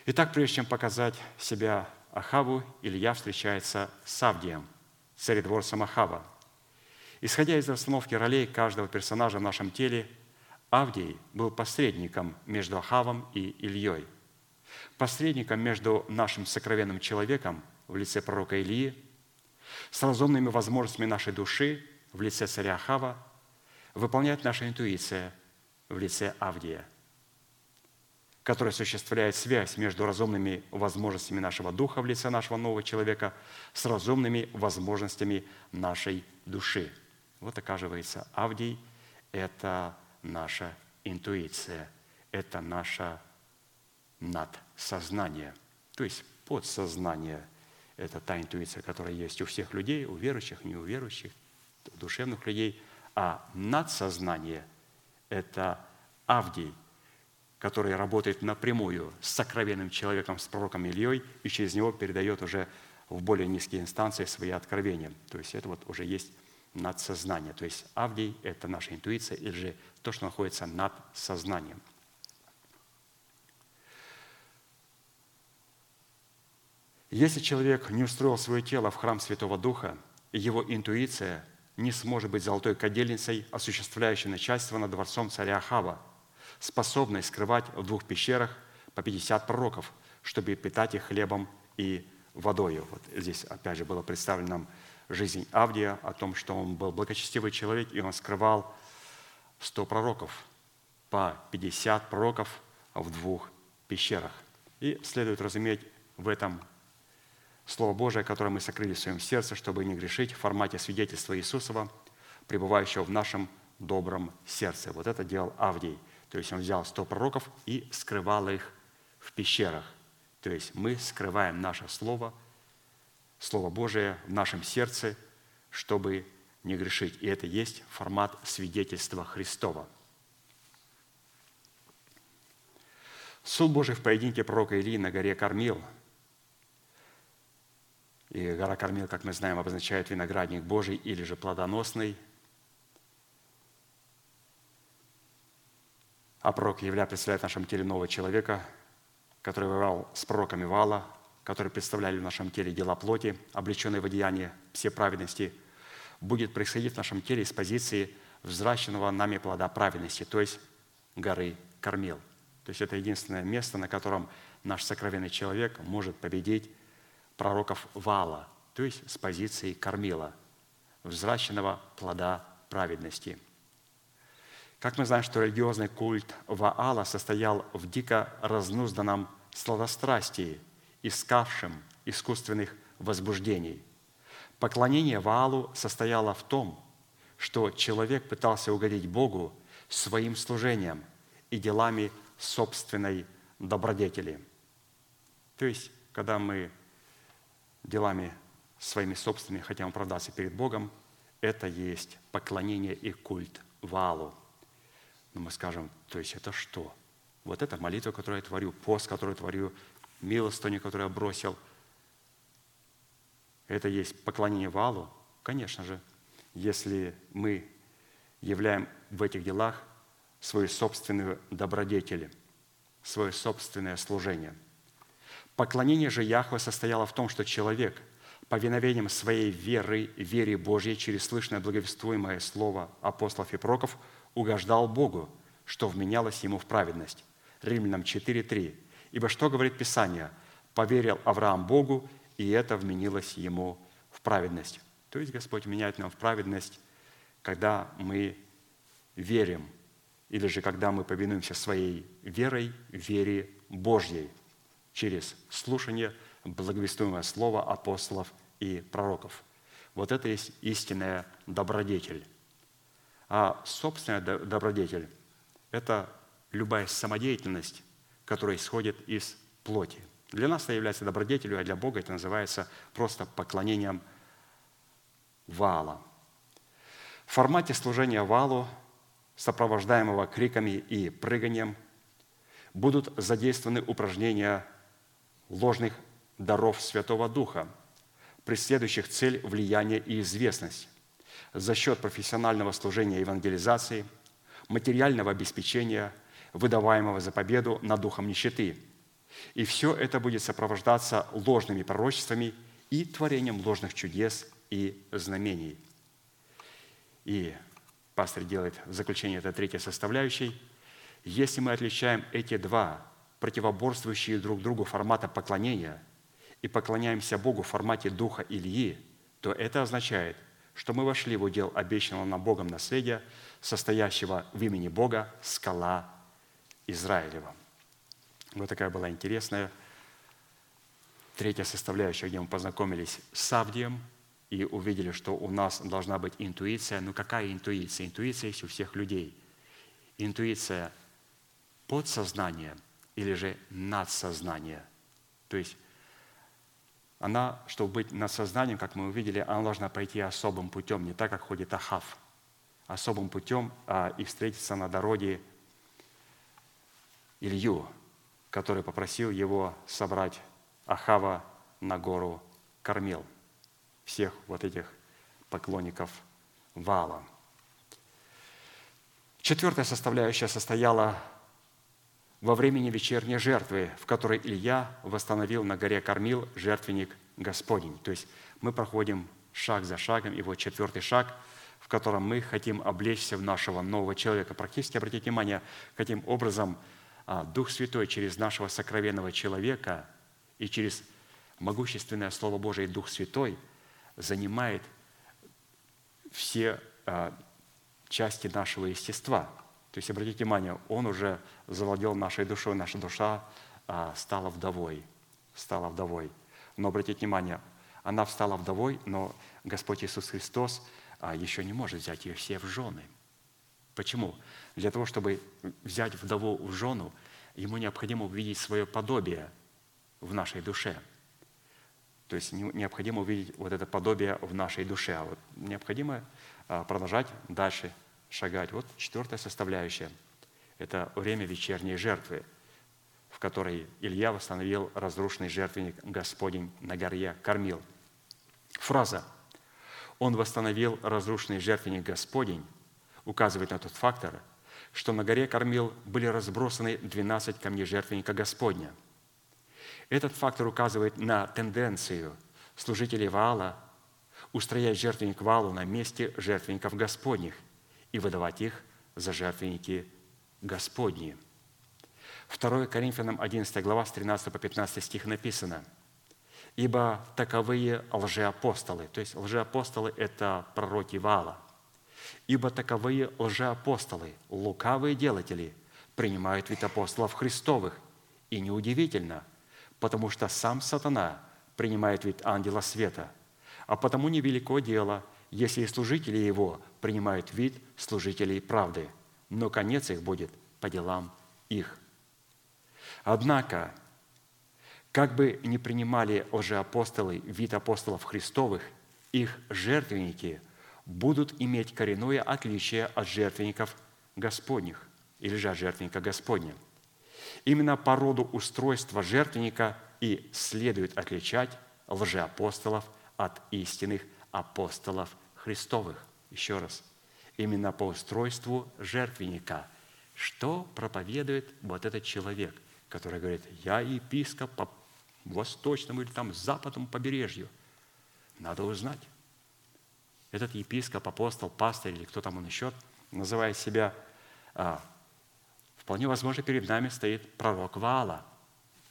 Итак, прежде чем показать себя Ахаву, Илья встречается с Авдием – царедворцем Ахава. Исходя из расстановки ролей каждого персонажа в нашем теле, Авдий был посредником между Ахавом и Ильей, посредником между нашим сокровенным человеком в лице пророка Илии, с разумными возможностями нашей души в лице царя Ахава, выполняет наша интуиция в лице Авдия – который осуществляет связь между разумными возможностями нашего духа в лице нашего нового человека с разумными возможностями нашей души. Вот оказывается, Авдий – это наша интуиция, это наше надсознание, то есть подсознание. Это та интуиция, которая есть у всех людей, у верующих, не у верующих, у душевных людей. А надсознание – это Авдий – который работает напрямую с сокровенным человеком, с пророком Ильей, и через него передает уже в более низкие инстанции свои откровения. То есть это вот уже есть надсознание. То есть Авдий – это наша интуиция, или же то, что находится над сознанием. Если человек не устроил свое тело в храм Святого Духа, его интуиция не сможет быть золотой кадильницей, осуществляющей начальство над дворцом царя Ахава – способной скрывать в двух пещерах по 50 пророков, чтобы питать их хлебом и водою. Вот здесь опять же было представлено нам жизнь Авдия, о том, что он был благочестивый человек, и он скрывал 100 пророков, по 50 пророков в двух пещерах. И следует разуметь в этом Слово Божие, которое мы сокрыли в своем сердце, чтобы не грешить в формате свидетельства Иисусова, пребывающего в нашем добром сердце. Вот это делал Авдий – то есть он взял сто пророков и скрывал их в пещерах. То есть мы скрываем наше Слово, Слово Божие в нашем сердце, чтобы не грешить. И это есть формат свидетельства Христова. Суд Божий в поединке пророка Илии на горе Кормил. И гора Кормил, как мы знаем, обозначает виноградник Божий или же плодоносный – А пророк Евля представляет в нашем теле нового человека, который воевал с пророками Вала, которые представляли в нашем теле дела плоти, облеченные в одеяние все праведности, будет происходить в нашем теле с позиции взращенного нами плода праведности, то есть горы Кормил. То есть это единственное место, на котором наш сокровенный человек может победить пророков Вала, то есть с позиции Кормила, взращенного плода праведности. Как мы знаем, что религиозный культ Ваала состоял в дико разнузданном сладострастии, искавшем искусственных возбуждений. Поклонение Ваалу состояло в том, что человек пытался угодить Богу своим служением и делами собственной добродетели. То есть, когда мы делами своими собственными хотим оправдаться перед Богом, это есть поклонение и культ Валу. Но мы скажем, то есть это что? Вот это молитва, которую я творю, пост, который я творю, милостыню, которую я бросил. Это есть поклонение Валу? Конечно же, если мы являем в этих делах свою собственную добродетель, свое собственное служение. Поклонение же Яхве состояло в том, что человек повиновением своей веры, вере Божьей через слышное благовествуемое слово апостолов и пророков угождал Богу, что вменялось ему в праведность. Римлянам 4.3. Ибо что говорит Писание? Поверил Авраам Богу, и это вменилось ему в праведность. То есть Господь меняет нам в праведность, когда мы верим или же когда мы повинуемся своей верой, вере Божьей через слушание благовествуемого слова апостолов и пророков. Вот это есть истинная добродетель. А собственная добродетель – это любая самодеятельность, которая исходит из плоти. Для нас это является добродетелью, а для Бога это называется просто поклонением вала. В формате служения валу сопровождаемого криками и прыганием, будут задействованы упражнения ложных даров Святого Духа, преследующих цель влияния и известность за счет профессионального служения евангелизации, материального обеспечения, выдаваемого за победу над духом нищеты. И все это будет сопровождаться ложными пророчествами и творением ложных чудес и знамений. И пастор делает в заключение этой третьей составляющей, если мы отличаем эти два противоборствующие друг другу формата поклонения и поклоняемся Богу в формате духа Ильи, то это означает, что мы вошли в удел обещанного нам Богом наследия, состоящего в имени Бога скала Израилева. Вот такая была интересная третья составляющая, где мы познакомились с Авдием – и увидели, что у нас должна быть интуиция. Ну какая интуиция? Интуиция есть у всех людей. Интуиция подсознания или же надсознание. То есть она, чтобы быть над сознанием, как мы увидели, она должна пойти особым путем, не так, как ходит Ахав, особым путем а, и встретиться на дороге Илью, который попросил его собрать Ахава на гору Кормил – всех вот этих поклонников Вала. Четвертая составляющая состояла во времени вечерней жертвы, в которой Илья восстановил на горе Кормил жертвенник Господень. То есть мы проходим шаг за шагом, и вот четвертый шаг, в котором мы хотим облечься в нашего нового человека. Практически, обратите внимание, каким образом а, Дух Святой через нашего сокровенного человека и через могущественное Слово Божие Дух Святой – занимает все а, части нашего естества. То есть, обратите внимание, Он уже завладел нашей душой, наша душа а, стала вдовой, стала вдовой. Но обратите внимание, она стала вдовой, но Господь Иисус Христос а, еще не может взять ее все в жены. Почему? Для того, чтобы взять вдову в жену, ему необходимо увидеть свое подобие в нашей душе – то есть необходимо увидеть вот это подобие в нашей душе. А вот необходимо а, продолжать дальше шагать. Вот четвертая составляющая – это время вечерней жертвы, в которой Илья восстановил разрушенный жертвенник Господень на горе Кормил. Фраза «Он восстановил разрушенный жертвенник Господень» указывает на тот фактор, что на горе Кормил были разбросаны 12 камней жертвенника Господня. Этот фактор указывает на тенденцию служителей Ваала устроять жертвенник Ваалу на месте жертвенников Господних и выдавать их за жертвенники Господни. 2 Коринфянам 11 глава с 13 по 15 стих написано – ибо таковые лжеапостолы, то есть лжеапостолы – это пророки Вала, ибо таковые лжеапостолы, лукавые делатели, принимают вид апостолов Христовых. И неудивительно, потому что сам сатана принимает вид ангела света, а потому невелико дело, если и служители его принимают вид служителей правды, но конец их будет по делам их. Однако, как бы ни принимали лжеапостолы вид апостолов Христовых, их жертвенники будут иметь коренное отличие от жертвенников Господних или же от жертвенника Господня. Именно по роду устройства жертвенника и следует отличать лжеапостолов от истинных апостолов Христовых. Еще раз. Именно по устройству жертвенника. Что проповедует вот этот человек, который говорит, я епископ восточному или там западному побережью. Надо узнать. Этот епископ, апостол, пастор или кто там он еще, называя себя, а, вполне возможно, перед нами стоит пророк Ваала.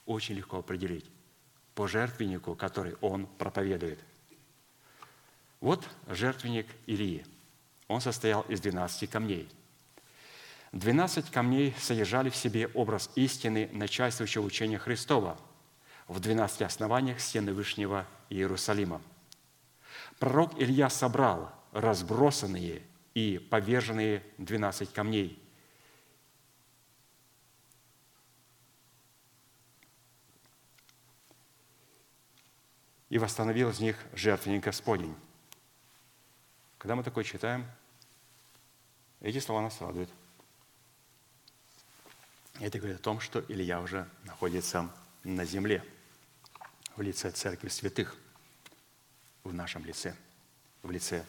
Очень легко определить по жертвеннику, который он проповедует. Вот жертвенник Илии. Он состоял из 12 камней. 12 камней содержали в себе образ истины начальствующего учения Христова – в 12 основаниях стены Вышнего Иерусалима. Пророк Илья собрал разбросанные и поверженные 12 камней и восстановил из них жертвенник Господень. Когда мы такое читаем, эти слова нас радуют. Это говорит о том, что Илья уже находится на земле – в лице Церкви Святых, в нашем лице, в лице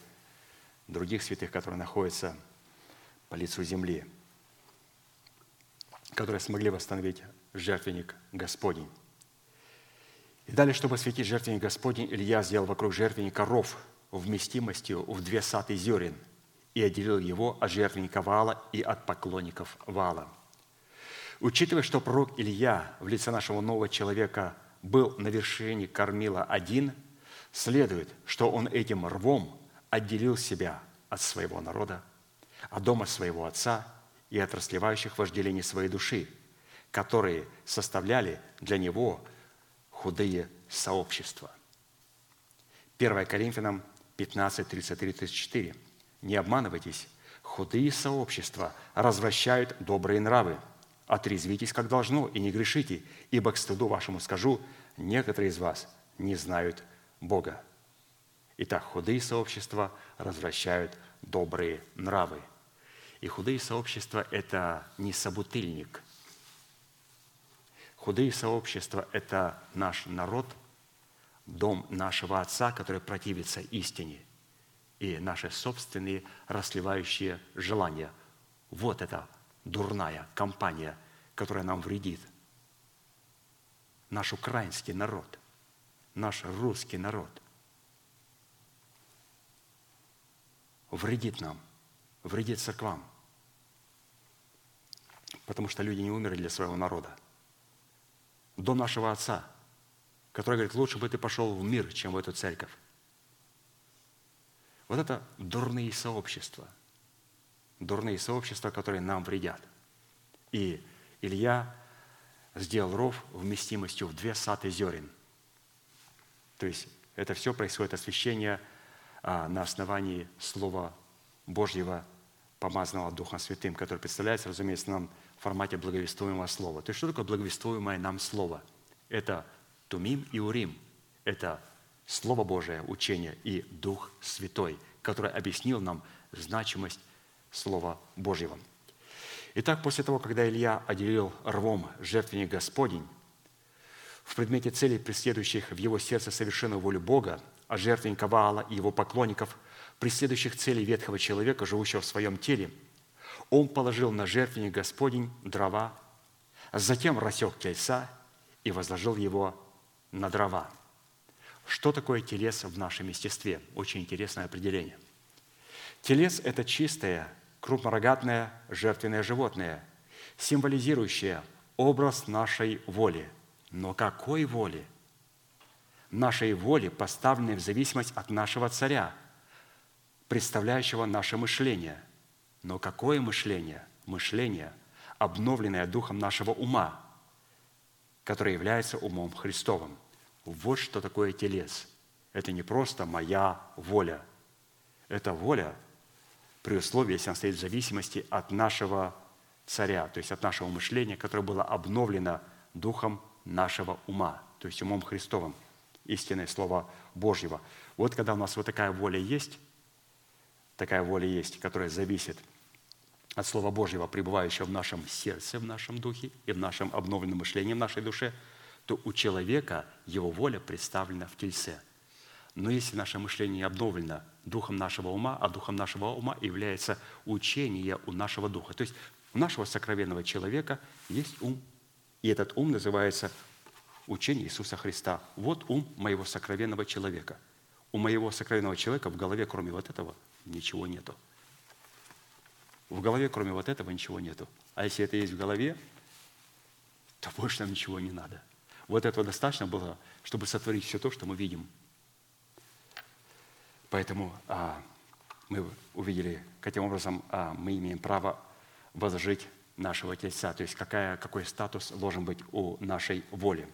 других святых, которые находятся по лицу земли, которые смогли восстановить жертвенник Господень. И далее, чтобы осветить жертвенник Господень, Илья сделал вокруг жертвенника ров вместимостью в две саты зерен и отделил его от жертвенника Вала и от поклонников Вала. Учитывая, что пророк Илья в лице нашего нового человека – был на вершине кормила один, следует, что он этим рвом отделил себя от своего народа, от дома своего отца и от расливающих вожделений своей души, которые составляли для него худые сообщества. 1 Коринфянам 15, 33, 34. «Не обманывайтесь, худые сообщества развращают добрые нравы – Отрезвитесь, как должно, и не грешите, ибо к стыду вашему скажу, некоторые из вас не знают Бога. Итак, худые сообщества развращают добрые нравы. И худые сообщества – это не собутыльник. Худые сообщества – это наш народ, дом нашего Отца, который противится истине, и наши собственные расливающие желания. Вот это дурная компания, которая нам вредит. Наш украинский народ, наш русский народ вредит нам, вредит церквам, потому что люди не умерли для своего народа. До нашего Отца, который говорит, лучше бы ты пошел в мир, чем в эту церковь. Вот это дурные сообщества – дурные сообщества, которые нам вредят. И Илья сделал ров вместимостью в две саты зерен. То есть это все происходит освящение а, на основании Слова Божьего, помазанного Духом Святым, который представляется, разумеется, нам в формате благовествуемого слова. То есть что такое благовествуемое нам слово? Это Тумим и Урим. Это Слово Божие, учение и Дух Святой, который объяснил нам значимость Слова Божьего. Итак, после того, когда Илья отделил рвом жертвенник Господень, в предмете целей, преследующих в его сердце совершенную волю Бога, а жертвенника Ваала и его поклонников, преследующих цели ветхого человека, живущего в своем теле, Он положил на жертвенник Господень дрова, затем рассек тельца и возложил его на дрова. Что такое телес в нашем естестве? Очень интересное определение. Телес – это чистое, крупнорогатное жертвенное животное, символизирующее образ нашей воли. Но какой воли? Нашей воли, поставленной в зависимость от нашего царя, представляющего наше мышление. Но какое мышление? Мышление, обновленное духом нашего ума, которое является умом Христовым. Вот что такое телес. Это не просто моя воля. Это воля при условии, если она стоит в зависимости от нашего царя, то есть от нашего мышления, которое было обновлено духом нашего ума, то есть умом Христовым, истинное Слово Божьего. Вот когда у нас вот такая воля есть, такая воля есть, которая зависит от Слова Божьего, пребывающего в нашем сердце, в нашем духе и в нашем обновленном мышлении, в нашей душе, то у человека его воля представлена в тельце. Но если наше мышление обновлено духом нашего ума, а духом нашего ума является учение у нашего духа. То есть у нашего сокровенного человека есть ум, и этот ум называется учение Иисуса Христа. Вот ум моего сокровенного человека. У моего сокровенного человека в голове, кроме вот этого, ничего нету. В голове, кроме вот этого, ничего нету. А если это есть в голове, то больше нам ничего не надо. Вот этого достаточно было, чтобы сотворить все то, что мы видим. Поэтому а, мы увидели, каким образом а, мы имеем право возжить нашего тельца, то есть какая, какой статус должен быть у нашей воли.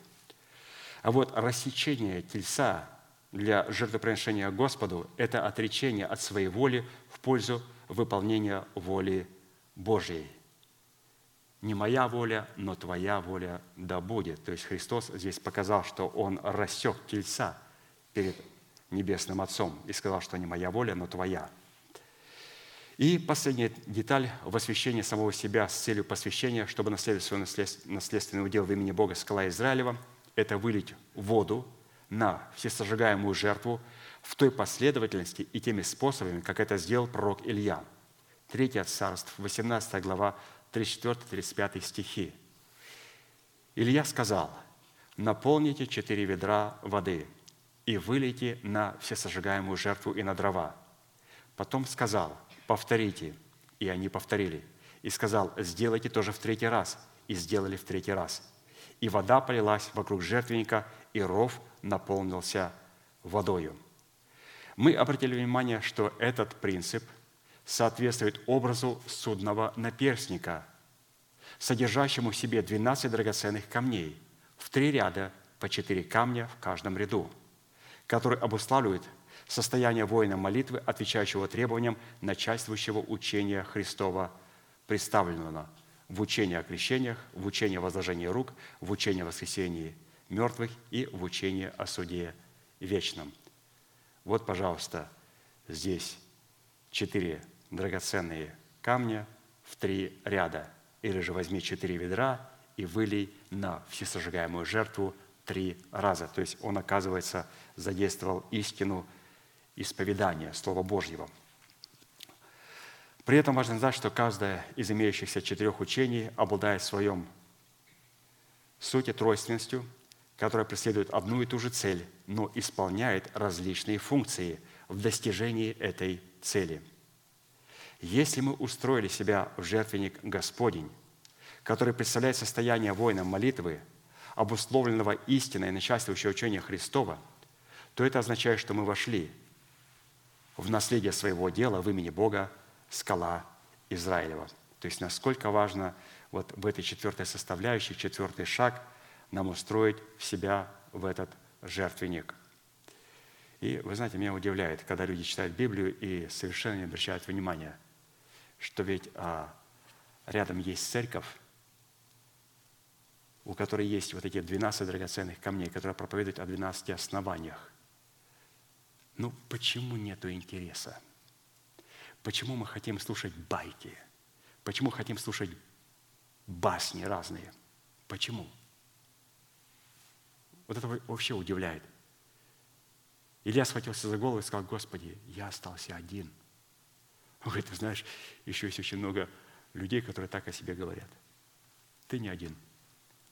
А вот рассечение тельца для жертвоприношения Господу – это отречение от своей воли в пользу выполнения воли Божьей. Не моя воля, но твоя воля да будет. То есть Христос здесь показал, что Он рассек тельца перед Небесным Отцом и сказал, что не моя воля, но твоя. И последняя деталь – в освящении самого себя с целью посвящения, чтобы наследовать свой наследственный удел в имени Бога скала Израилева – это вылить воду на всесожигаемую жертву в той последовательности и теми способами, как это сделал пророк Илья. Третье царств, 18 глава, 34-35 стихи. Илья сказал, «Наполните четыре ведра воды и вылейте на всесожигаемую жертву и на дрова». Потом сказал, «Повторите». И они повторили. И сказал, «Сделайте тоже в третий раз». И сделали в третий раз. И вода полилась вокруг жертвенника, и ров наполнился водою. Мы обратили внимание, что этот принцип соответствует образу судного наперстника, содержащему в себе 12 драгоценных камней, в три ряда по четыре камня в каждом ряду, который обуславливает состояние воина молитвы, отвечающего требованиям начальствующего учения Христова, представленного в учении о крещениях, в учении о возложении рук, в учении о воскресении мертвых и в учении о суде вечном. Вот, пожалуйста, здесь четыре драгоценные камня в три ряда. Или же возьми четыре ведра и вылей на всесожигаемую жертву три раза. То есть он, оказывается, задействовал истину исповедания Слова Божьего. При этом важно знать, что каждое из имеющихся четырех учений обладает в своем сути тройственностью, которая преследует одну и ту же цель, но исполняет различные функции в достижении этой цели. Если мы устроили себя в жертвенник Господень, который представляет состояние воина молитвы, обусловленного истиной и начальствующего учения Христова, то это означает, что мы вошли в наследие своего дела в имени Бога скала Израилева. То есть насколько важно вот в этой четвертой составляющей, четвертый шаг, нам устроить в себя в этот жертвенник. И вы знаете, меня удивляет, когда люди читают Библию и совершенно не обращают внимания, что ведь а, рядом есть церковь, у которой есть вот эти 12 драгоценных камней, которые проповедуют о 12 основаниях. Ну, почему нету интереса? Почему мы хотим слушать байки? Почему хотим слушать басни разные? Почему? Вот это вообще удивляет. Илья схватился за голову и сказал, Господи, я остался один. Он говорит, ты знаешь, еще есть очень много людей, которые так о себе говорят. Ты не один.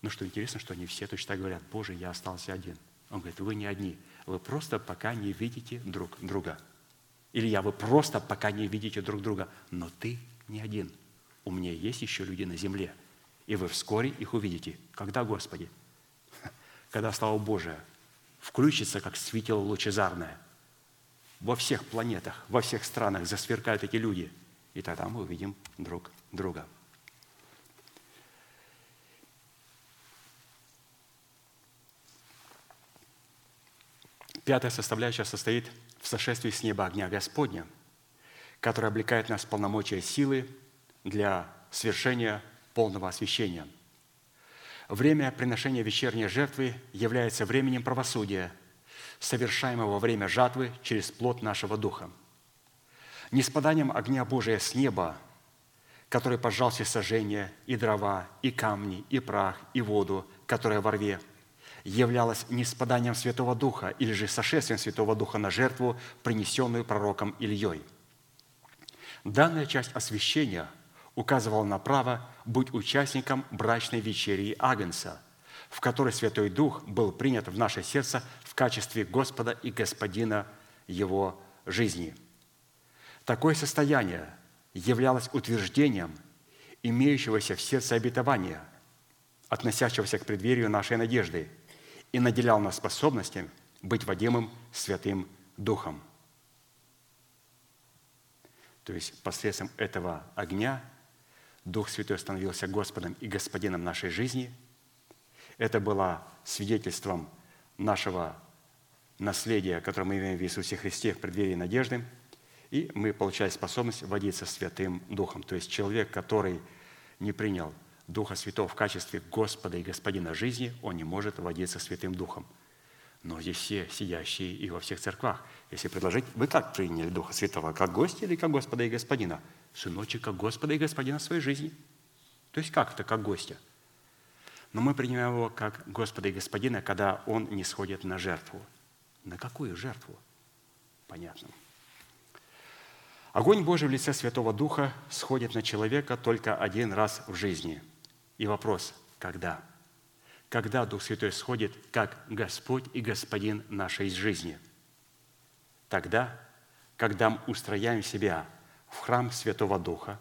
Но что интересно, что они все точно так говорят, Боже, я остался один. Он говорит, вы не одни, вы просто пока не видите друг друга. Илья, вы просто пока не видите друг друга, но ты не один. У меня есть еще люди на земле, и вы вскоре их увидите. Когда, Господи? Когда слава Божия включится, как светило лучезарное. Во всех планетах, во всех странах засверкают эти люди. И тогда мы увидим друг друга. Пятая составляющая состоит в сошествии с неба огня Господня, который облекает нас в полномочия силы для свершения полного освящения. Время приношения вечерней жертвы является временем правосудия, совершаемого во время жатвы через плод нашего духа. Не спаданием огня Божия с неба, который пожал все сожжения, и дрова, и камни, и прах, и воду, которая во рве, являлось не спаданием Святого Духа или же сошествием Святого Духа на жертву, принесенную пророком Ильей. Данная часть освящения указывала на право быть участником брачной вечерии Агнца, в которой Святой Дух был принят в наше сердце в качестве Господа и Господина его жизни. Такое состояние являлось утверждением имеющегося в сердце обетования, относящегося к преддверию нашей надежды – и наделял нас способностью быть водимым Святым Духом. То есть посредством этого огня Дух Святой становился Господом и Господином нашей жизни. Это было свидетельством нашего наследия, которое мы имеем в Иисусе Христе в преддверии надежды, и мы получали способность водиться Святым Духом. То есть человек, который не принял Духа Святого в качестве Господа и Господина жизни, он не может водиться Святым Духом. Но здесь все сидящие и во всех церквах. Если предложить, вы как приняли Духа Святого? Как гостя или как Господа и Господина? Сыночек, как Господа и Господина в своей жизни. То есть как это, как гостя? Но мы принимаем его как Господа и Господина, когда он не сходит на жертву. На какую жертву? Понятно. Огонь Божий в лице Святого Духа сходит на человека только один раз в жизни – и вопрос, когда? Когда Дух Святой сходит, как Господь и Господин нашей жизни? Тогда, когда мы устрояем себя в храм Святого Духа,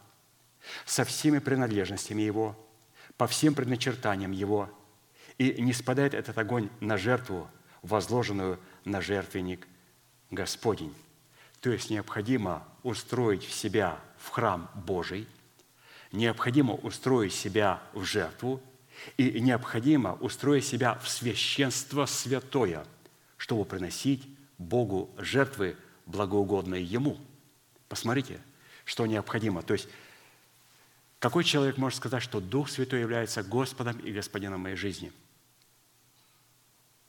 со всеми принадлежностями Его, по всем предначертаниям Его, и не спадает этот огонь на жертву, возложенную на жертвенник Господень. То есть необходимо устроить в себя в храм Божий – необходимо устроить себя в жертву и необходимо устроить себя в священство святое, чтобы приносить Богу жертвы, благоугодные Ему. Посмотрите, что необходимо. То есть, какой человек может сказать, что Дух Святой является Господом и Господином моей жизни?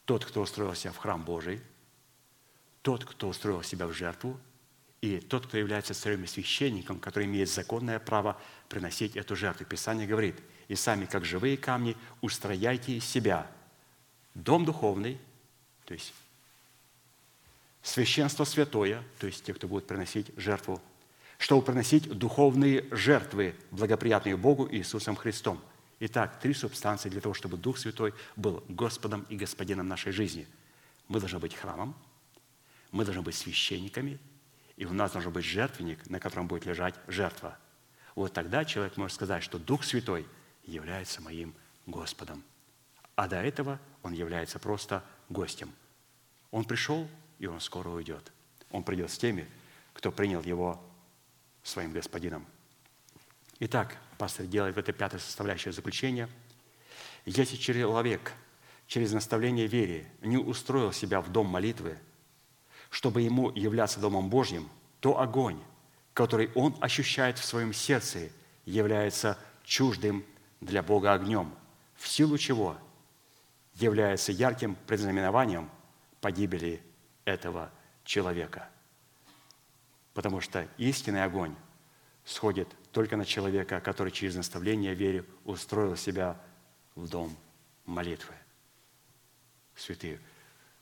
Тот, кто устроил себя в храм Божий, тот, кто устроил себя в жертву – и тот, кто является царем священником, который имеет законное право приносить эту жертву. Писание говорит, и сами, как живые камни, устрояйте из себя дом духовный, то есть священство святое, то есть те, кто будет приносить жертву, чтобы приносить духовные жертвы, благоприятные Богу Иисусом Христом. Итак, три субстанции для того, чтобы Дух Святой был Господом и Господином нашей жизни. Мы должны быть храмом, мы должны быть священниками – и у нас должен быть жертвенник, на котором будет лежать жертва. Вот тогда человек может сказать, что Дух Святой является моим Господом. А до этого он является просто гостем. Он пришел, и он скоро уйдет. Он придет с теми, кто принял его своим господином. Итак, пастор делает в этой пятой составляющее заключение. Если человек через наставление вере не устроил себя в дом молитвы – чтобы ему являться Домом Божьим, то огонь, который он ощущает в своем сердце, является чуждым для Бога огнем, в силу чего является ярким предзнаменованием погибели этого человека. Потому что истинный огонь сходит только на человека, который через наставление веры устроил себя в дом молитвы. Святые,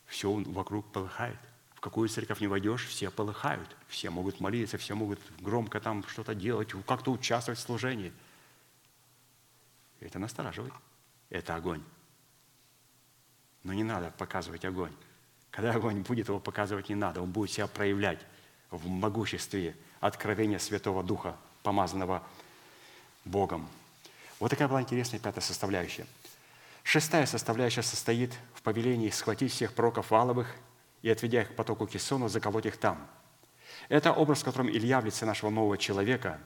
все вокруг полыхает В какую церковь не войдешь, все полыхают, все могут молиться, все могут громко там что-то делать, как-то участвовать в служении. Это настораживает. Это огонь. Но не надо показывать огонь. Когда огонь будет, его показывать не надо. Он будет себя проявлять в могуществе откровения Святого Духа, помазанного Богом. Вот такая была интересная пятая составляющая. Шестая составляющая состоит в повелении схватить всех пророков Валовых и, отведя их к потоку Кессону, заколоть их там. Это образ, в котором Илья в лице нашего нового человека,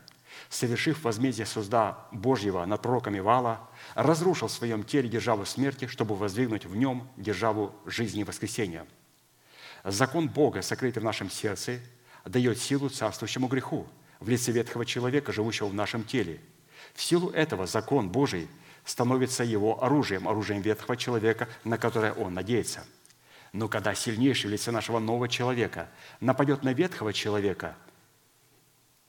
совершив возмездие суда Божьего над пророками Вала, разрушил в своем теле державу смерти, чтобы воздвигнуть в нем державу жизни и воскресения. Закон Бога, сокрытый в нашем сердце, дает силу царствующему греху в лице ветхого человека, живущего в нашем теле. В силу этого закон Божий становится его оружием, оружием ветхого человека, на которое он надеется – но когда сильнейший в лице нашего нового человека нападет на ветхого человека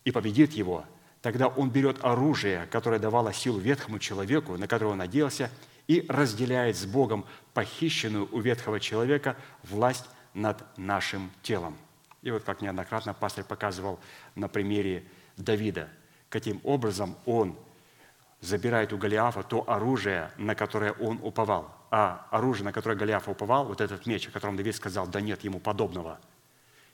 и победит его, тогда он берет оружие, которое давало силу ветхому человеку, на которого он надеялся, и разделяет с Богом похищенную у ветхого человека власть над нашим телом. И вот как неоднократно пастор показывал на примере Давида, каким образом он забирает у Голиафа то оружие, на которое он уповал – а оружие, на которое Голиаф уповал, вот этот меч, о котором Давид сказал, да нет ему подобного.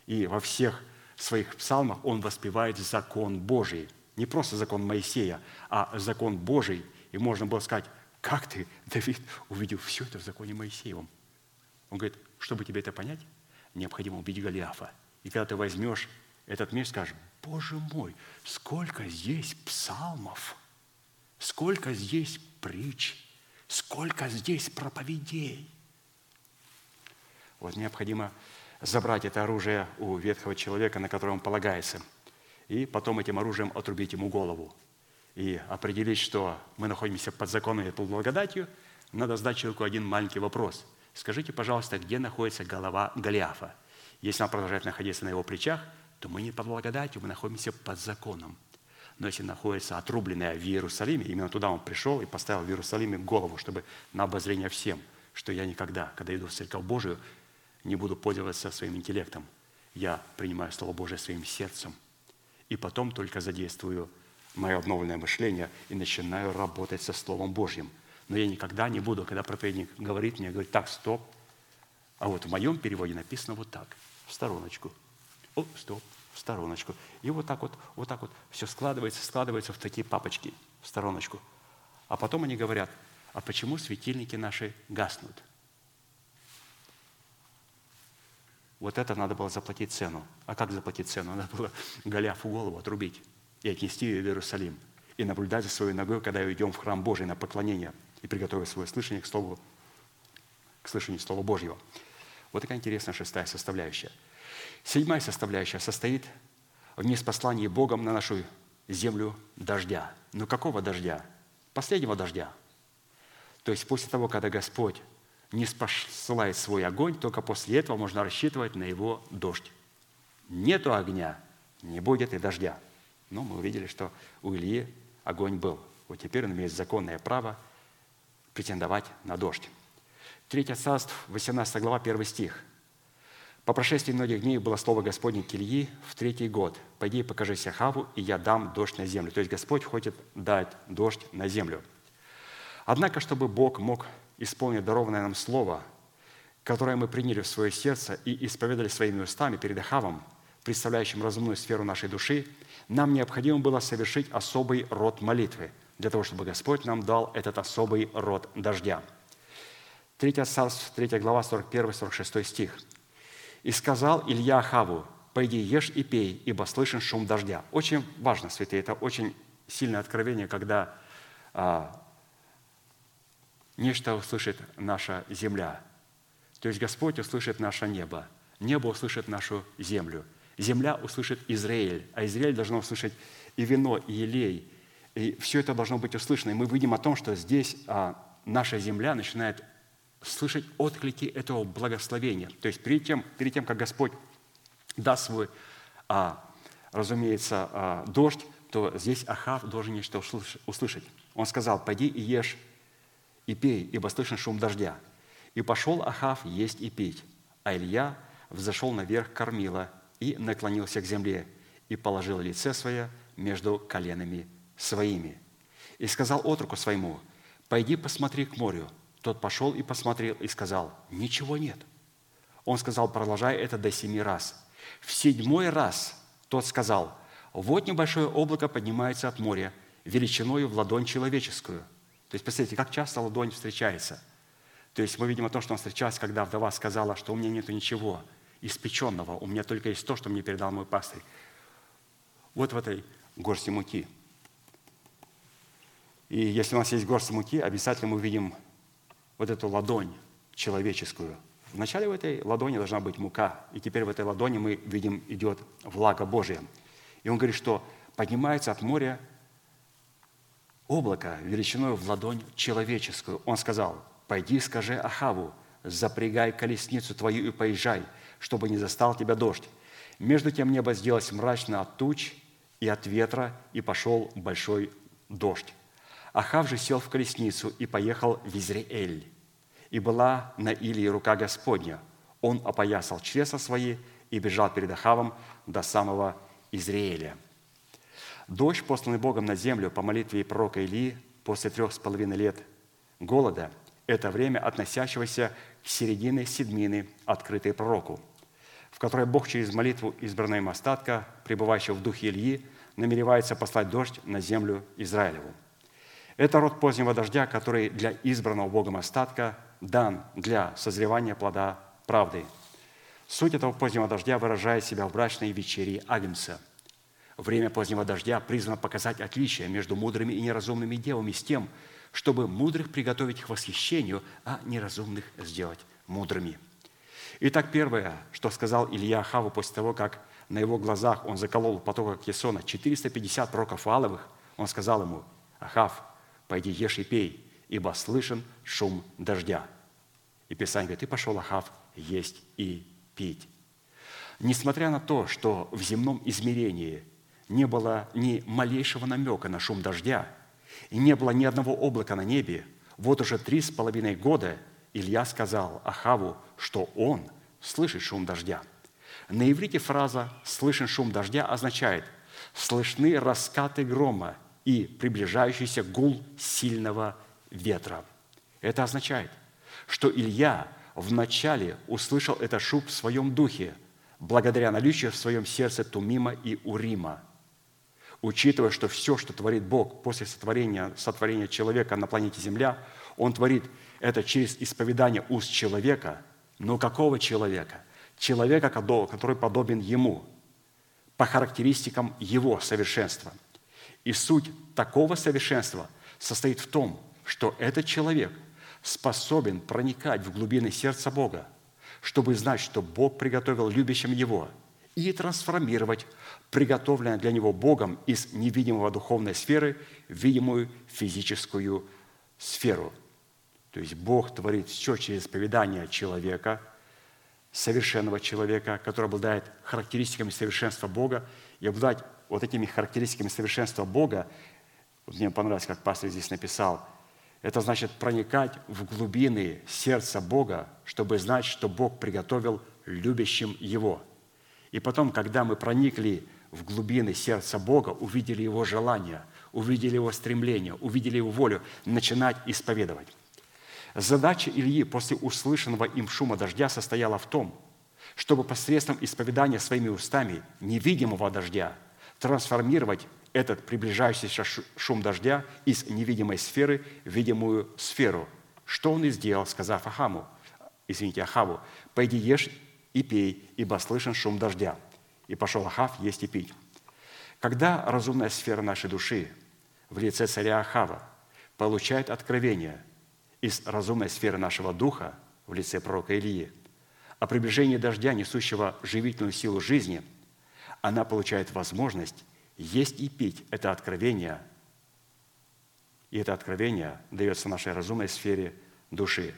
И во всех своих псалмах он воспевает закон Божий. Не просто закон Моисея, а закон Божий. И можно было сказать, как ты, Давид, увидел все это в законе Моисеевом? Он говорит, чтобы тебе это понять, необходимо убить Голиафа. И когда ты возьмешь этот меч, скажешь, Боже мой, сколько здесь псалмов, сколько здесь притч, Сколько здесь проповедей! Вот необходимо забрать это оружие у ветхого человека, на которое он полагается, и потом этим оружием отрубить ему голову. И определить, что мы находимся под законом и под благодатью, надо задать человеку один маленький вопрос. Скажите, пожалуйста, где находится голова Голиафа? Если она продолжает находиться на его плечах, то мы не под благодатью, мы находимся под законом но если находится отрубленная в Иерусалиме, именно туда он пришел и поставил в Иерусалиме голову, чтобы на обозрение всем, что я никогда, когда иду в Церковь Божию, не буду пользоваться своим интеллектом. Я принимаю Слово Божие своим сердцем. И потом только задействую мое обновленное мышление и начинаю работать со Словом Божьим. Но я никогда не буду, когда проповедник говорит мне, говорит, так, стоп. А вот в моем переводе написано вот так, в стороночку. О, стоп, в стороночку. И вот так вот, вот так вот все складывается, складывается в такие папочки в стороночку. А потом они говорят, а почему светильники наши гаснут? Вот это надо было заплатить цену. А как заплатить цену? Надо было Голиафу голову отрубить и отнести ее в Иерусалим. И наблюдать за своей ногой, когда идем в храм Божий на поклонение и приготовить свое слышание к слову, к слышанию Слова Божьего. Вот такая интересная шестая составляющая – Седьмая составляющая состоит в неспослании Богом на нашу землю дождя. Но какого дождя? Последнего дождя. То есть после того, когда Господь не спосылает свой огонь, только после этого можно рассчитывать на его дождь. Нету огня, не будет и дождя. Но мы увидели, что у Ильи огонь был. Вот теперь он имеет законное право претендовать на дождь. Третье царство, 18 глава, 1 стих. По прошествии многих дней было слово Господне к Ильи в третий год. «Пойди и покажись Ахаву, и я дам дождь на землю». То есть Господь хочет дать дождь на землю. Однако, чтобы Бог мог исполнить дарованное нам слово, которое мы приняли в свое сердце и исповедали своими устами перед Ахавом, представляющим разумную сферу нашей души, нам необходимо было совершить особый род молитвы, для того, чтобы Господь нам дал этот особый род дождя. 3 Царств, 3 глава, 41-46 стих – и сказал Илья Ахаву, «Пойди, ешь и пей, ибо слышен шум дождя». Очень важно, святые, это очень сильное откровение, когда а, нечто услышит наша земля. То есть Господь услышит наше небо, небо услышит нашу землю, земля услышит Израиль, а Израиль должно услышать и вино, и елей, и все это должно быть услышано. И мы видим о том, что здесь а, наша земля начинает слышать отклики этого благословения. То есть перед тем, перед тем как Господь даст свой, а, разумеется, а, дождь, то здесь Ахав должен нечто услышать. Он сказал, пойди и ешь и пей, ибо слышен шум дождя. И пошел Ахав есть и пить, а Илья взошел наверх кормила и наклонился к земле и положил лице свое между коленами своими. И сказал отруку своему, пойди посмотри к морю. Тот пошел и посмотрел и сказал, ничего нет. Он сказал, продолжай это до семи раз. В седьмой раз тот сказал, вот небольшое облако поднимается от моря, величиною в ладонь человеческую. То есть, посмотрите, как часто ладонь встречается. То есть мы видим о том, что он встречался, когда вдова сказала, что у меня нет ничего испеченного, у меня только есть то, что мне передал мой пастырь. Вот в этой горсти муки. И если у нас есть горсть муки, обязательно мы увидим вот эту ладонь человеческую. Вначале в этой ладони должна быть мука, и теперь в этой ладони мы видим идет влага Божия. И он говорит, что поднимается от моря облако величиной в ладонь человеческую. Он сказал, пойди скажи Ахаву, запрягай колесницу твою и поезжай, чтобы не застал тебя дождь. Между тем небо сделалось мрачно от туч и от ветра, и пошел большой дождь. Ахав же сел в колесницу и поехал в Израиль. И была на Илии рука Господня. Он опоясал чреса свои и бежал перед Ахавом до самого Израиля. Дождь, посланный Богом на землю по молитве пророка Илии после трех с половиной лет голода, это время, относящегося к середине седмины, открытой пророку, в которой Бог через молитву избранного им остатка, пребывающего в духе Ильи, намеревается послать дождь на землю Израилеву. Это род позднего дождя, который для избранного Богом остатка дан для созревания плода правды. Суть этого позднего дождя выражает себя в брачной вечере Агнца. Время позднего дождя призвано показать отличие между мудрыми и неразумными девами с тем, чтобы мудрых приготовить к восхищению, а неразумных сделать мудрыми. Итак, первое, что сказал Илья Ахаву после того, как на его глазах он заколол в потоках Кесона 450 пророков Аловых, он сказал ему, «Ахав, пойди ешь и пей, ибо слышен шум дождя». И Писание говорит, «И пошел Ахав есть и пить». Несмотря на то, что в земном измерении не было ни малейшего намека на шум дождя – и не было ни одного облака на небе, вот уже три с половиной года Илья сказал Ахаву, что он слышит шум дождя. На иврите фраза «слышен шум дождя» означает «слышны раскаты грома и приближающийся гул сильного ветра». Это означает, что Илья вначале услышал этот шум в своем духе, благодаря наличию в своем сердце Тумима и Урима – учитывая, что все, что творит Бог после сотворения, сотворения человека на планете Земля, Он творит это через исповедание уст человека. Но какого человека? Человека, который подобен Ему, по характеристикам Его совершенства. И суть такого совершенства состоит в том, что этот человек способен проникать в глубины сердца Бога, чтобы знать, что Бог приготовил любящим Его, и трансформировать приготовленное для него Богом из невидимого духовной сферы в видимую физическую сферу. То есть Бог творит все через поведание человека, совершенного человека, который обладает характеристиками совершенства Бога, и обладать вот этими характеристиками совершенства Бога, вот мне понравилось, как пастор здесь написал, это значит проникать в глубины сердца Бога, чтобы знать, что Бог приготовил любящим Его. И потом, когда мы проникли в глубины сердца Бога, увидели Его желание, увидели Его стремление, увидели Его волю, начинать исповедовать. Задача Ильи после услышанного им шума дождя состояла в том, чтобы посредством исповедания своими устами невидимого дождя трансформировать этот приближающийся шум дождя из невидимой сферы в видимую сферу. Что он и сделал, сказав Ахаму, извините, Ахаву, «Пойди ешь и пей, ибо слышен шум дождя» и пошел Ахав есть и пить. Когда разумная сфера нашей души в лице царя Ахава получает откровение из разумной сферы нашего духа в лице пророка Илии о приближении дождя, несущего живительную силу жизни, она получает возможность есть и пить это откровение. И это откровение дается нашей разумной сфере души,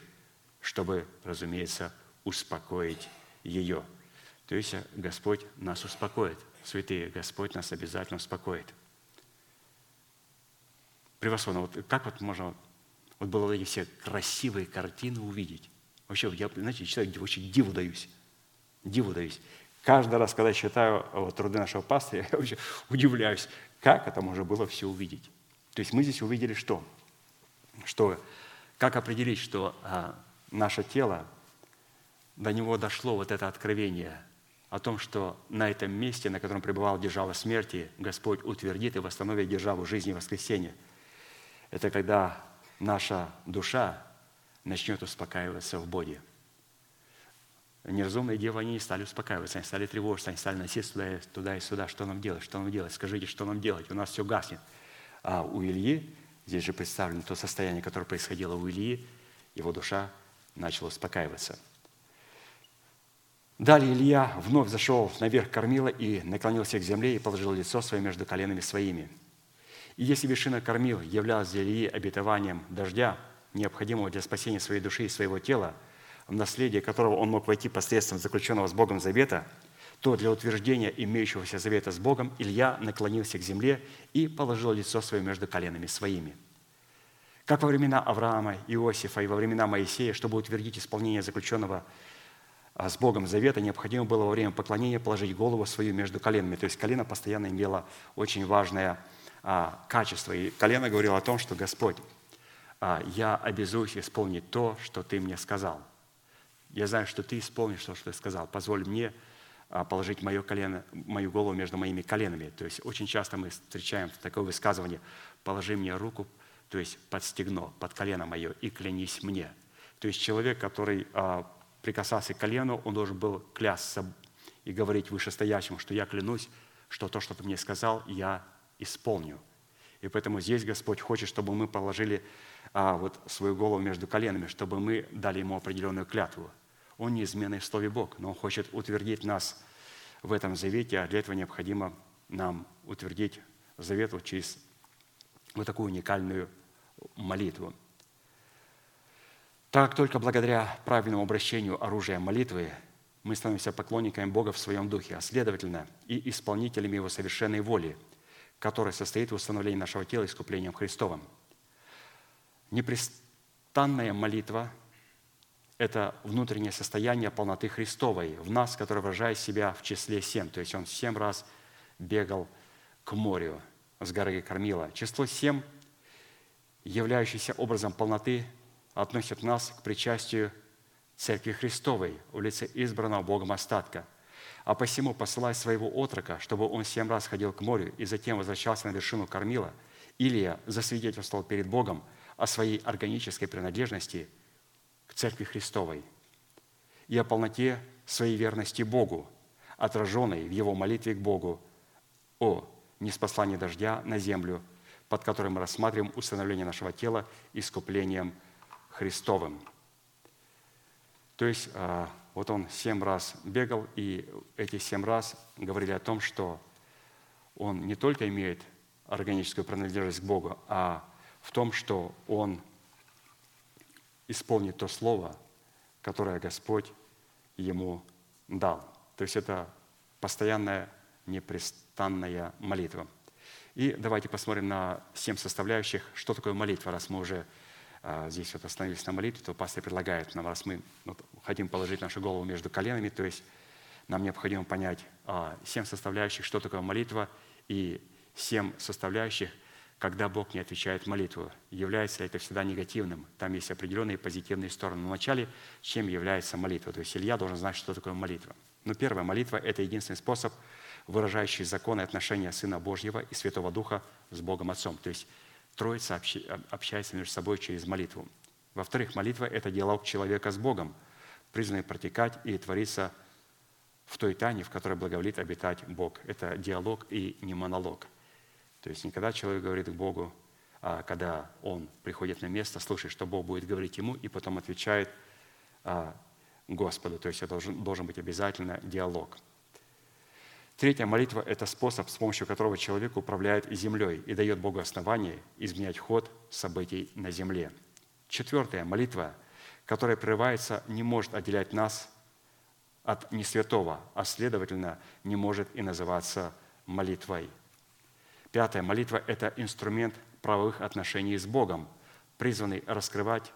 чтобы, разумеется, успокоить ее – то есть Господь нас успокоит. Святые, Господь нас обязательно успокоит. Превосходно. Вот как вот можно вот было вот эти все красивые картины увидеть? Вообще, я, знаете, читаю, очень диву даюсь. диву даюсь. Каждый раз, когда я читаю вот, труды нашего пастыря, я вообще удивляюсь, как это можно было все увидеть. То есть мы здесь увидели что? Что, как определить, что а, наше тело, до него дошло вот это откровение о том, что на этом месте, на котором пребывал держава смерти, Господь утвердит и восстановит державу жизни и воскресения. Это когда наша душа начнет успокаиваться в Боге – неразумные девы, они не стали успокаиваться, они стали тревожиться, они стали носиться туда, и сюда. Что нам делать? Что нам делать? Скажите, что нам делать? У нас все гаснет. А у Ильи, здесь же представлено то состояние, которое происходило у Ильи, его душа начала успокаиваться. Далее Илья вновь зашел наверх кормила и наклонился к земле и положил лицо свое между коленами своими. И если вершина кормил являлась для Ильи обетованием дождя, необходимого для спасения своей души и своего тела – в наследие которого он мог войти посредством заключенного с Богом завета, то для утверждения имеющегося завета с Богом Илья наклонился к земле и положил лицо свое между коленами своими. Как во времена Авраама, Иосифа и во времена Моисея, чтобы утвердить исполнение заключенного а, с Богом завета, необходимо было во время поклонения положить голову свою между коленами. То есть колено постоянно имело очень важное а, качество. И колено говорило о том, что Господь, а, я обязуюсь исполнить то, что Ты мне сказал – я знаю, что ты исполнишь то, что ты сказал. Позволь мне а, положить мое колено, мою голову между моими коленами. То есть очень часто мы встречаем такое высказывание «положи мне руку, то есть под стегно, под колено мое, и клянись мне». То есть человек, который а, прикасался к колену, он должен был клясться и говорить вышестоящему, что я клянусь, что то, что ты мне сказал, я исполню. И поэтому здесь Господь хочет, чтобы мы положили а, вот свою голову между коленами, чтобы мы дали Ему определенную клятву – он неизменный в Слове Бог, но Он хочет утвердить нас в этом завете, а для этого необходимо нам утвердить завет вот через вот такую уникальную молитву. Так только благодаря правильному обращению оружия молитвы мы становимся поклонниками Бога в своем духе, а следовательно и исполнителями Его совершенной воли, которая состоит в установлении нашего тела искуплением Христовым. Непрестанная молитва – это внутреннее состояние полноты Христовой в нас, которое выражает себя в числе семь. То есть он семь раз бегал к морю с горы Кормила. Число семь, являющееся образом полноты, относит нас к причастию Церкви Христовой в лице избранного Богом остатка. А посему, посылая своего отрока, чтобы он семь раз ходил к морю и затем возвращался на вершину Кормила, Илия засвидетельствовал перед Богом о своей органической принадлежности – к Церкви Христовой и о полноте своей верности Богу, отраженной в его молитве к Богу о неспослании дождя на землю, под которым мы рассматриваем установление нашего тела искуплением Христовым. То есть а, вот он семь раз бегал, и эти семь раз говорили о том, что он не только имеет органическую принадлежность к Богу, а в том, что он – исполнит то слово, которое Господь ему дал. То есть это постоянная, непрестанная молитва. И давайте посмотрим на семь составляющих, что такое молитва, раз мы уже а, здесь вот остановились на молитве, то пастор предлагает нам, раз мы хотим положить нашу голову между коленами, то есть нам необходимо понять а, семь составляющих, что такое молитва, и семь составляющих, когда Бог не отвечает молитву. Является это всегда негативным? Там есть определенные позитивные стороны. Но вначале чем является молитва? То есть Илья должен знать, что такое молитва. Но первая молитва – это единственный способ, выражающий законы отношения Сына Божьего и Святого Духа с Богом Отцом. То есть Троица общается между собой через молитву. Во-вторых, молитва – это диалог человека с Богом, призванный протекать и твориться в той тайне, в которой благоволит обитать Бог. Это диалог и не монолог. То есть никогда человек говорит к Богу, а когда он приходит на место, слушает, что Бог будет говорить ему, и потом отвечает а, Господу. То есть это должен, должен быть обязательно диалог. Третья молитва – это способ, с помощью которого человек управляет землей и дает Богу основание изменять ход событий на земле. Четвертая молитва, которая прерывается, не может отделять нас от несвятого, а следовательно, не может и называться молитвой – Пятая молитва – это инструмент правовых отношений с Богом, призванный раскрывать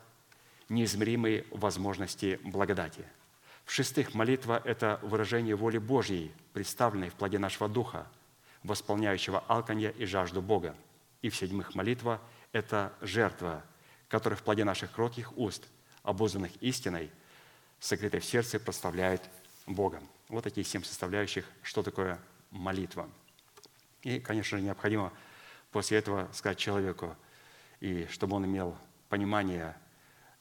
неизмеримые возможности благодати. В-шестых, молитва – это выражение воли Божьей, представленной в плоде нашего духа, восполняющего алканье и жажду Бога. И в-седьмых, молитва – это жертва, которая в плоде наших кротких уст, обузанных истиной, сокрытой в сердце, прославляет Бога. Вот такие семь составляющих, что такое молитва. И, конечно же, необходимо после этого сказать человеку, и чтобы он имел понимание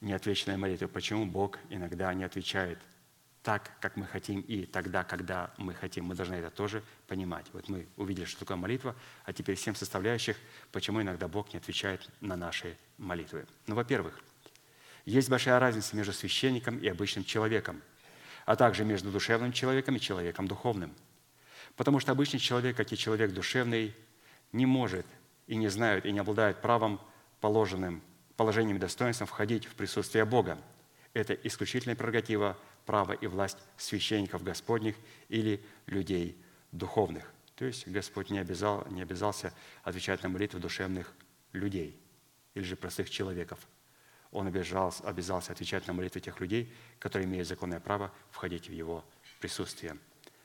неотвеченной молитвы, почему Бог иногда не отвечает так, как мы хотим, и тогда, когда мы хотим. Мы должны это тоже понимать. Вот мы увидели, что такое молитва, а теперь всем составляющих, почему иногда Бог не отвечает на наши молитвы. Ну, во-первых, есть большая разница между священником и обычным человеком, а также между душевным человеком и человеком духовным. Потому что обычный человек, как и человек душевный, не может и не знает, и не обладает правом, положенным положением и достоинством входить в присутствие Бога. Это исключительная прерогатива, право и власть священников Господних или людей духовных. То есть Господь не, обязал, не обязался отвечать на молитвы душевных людей или же простых человеков. Он обязался, обязался отвечать на молитвы тех людей, которые имеют законное право входить в Его присутствие.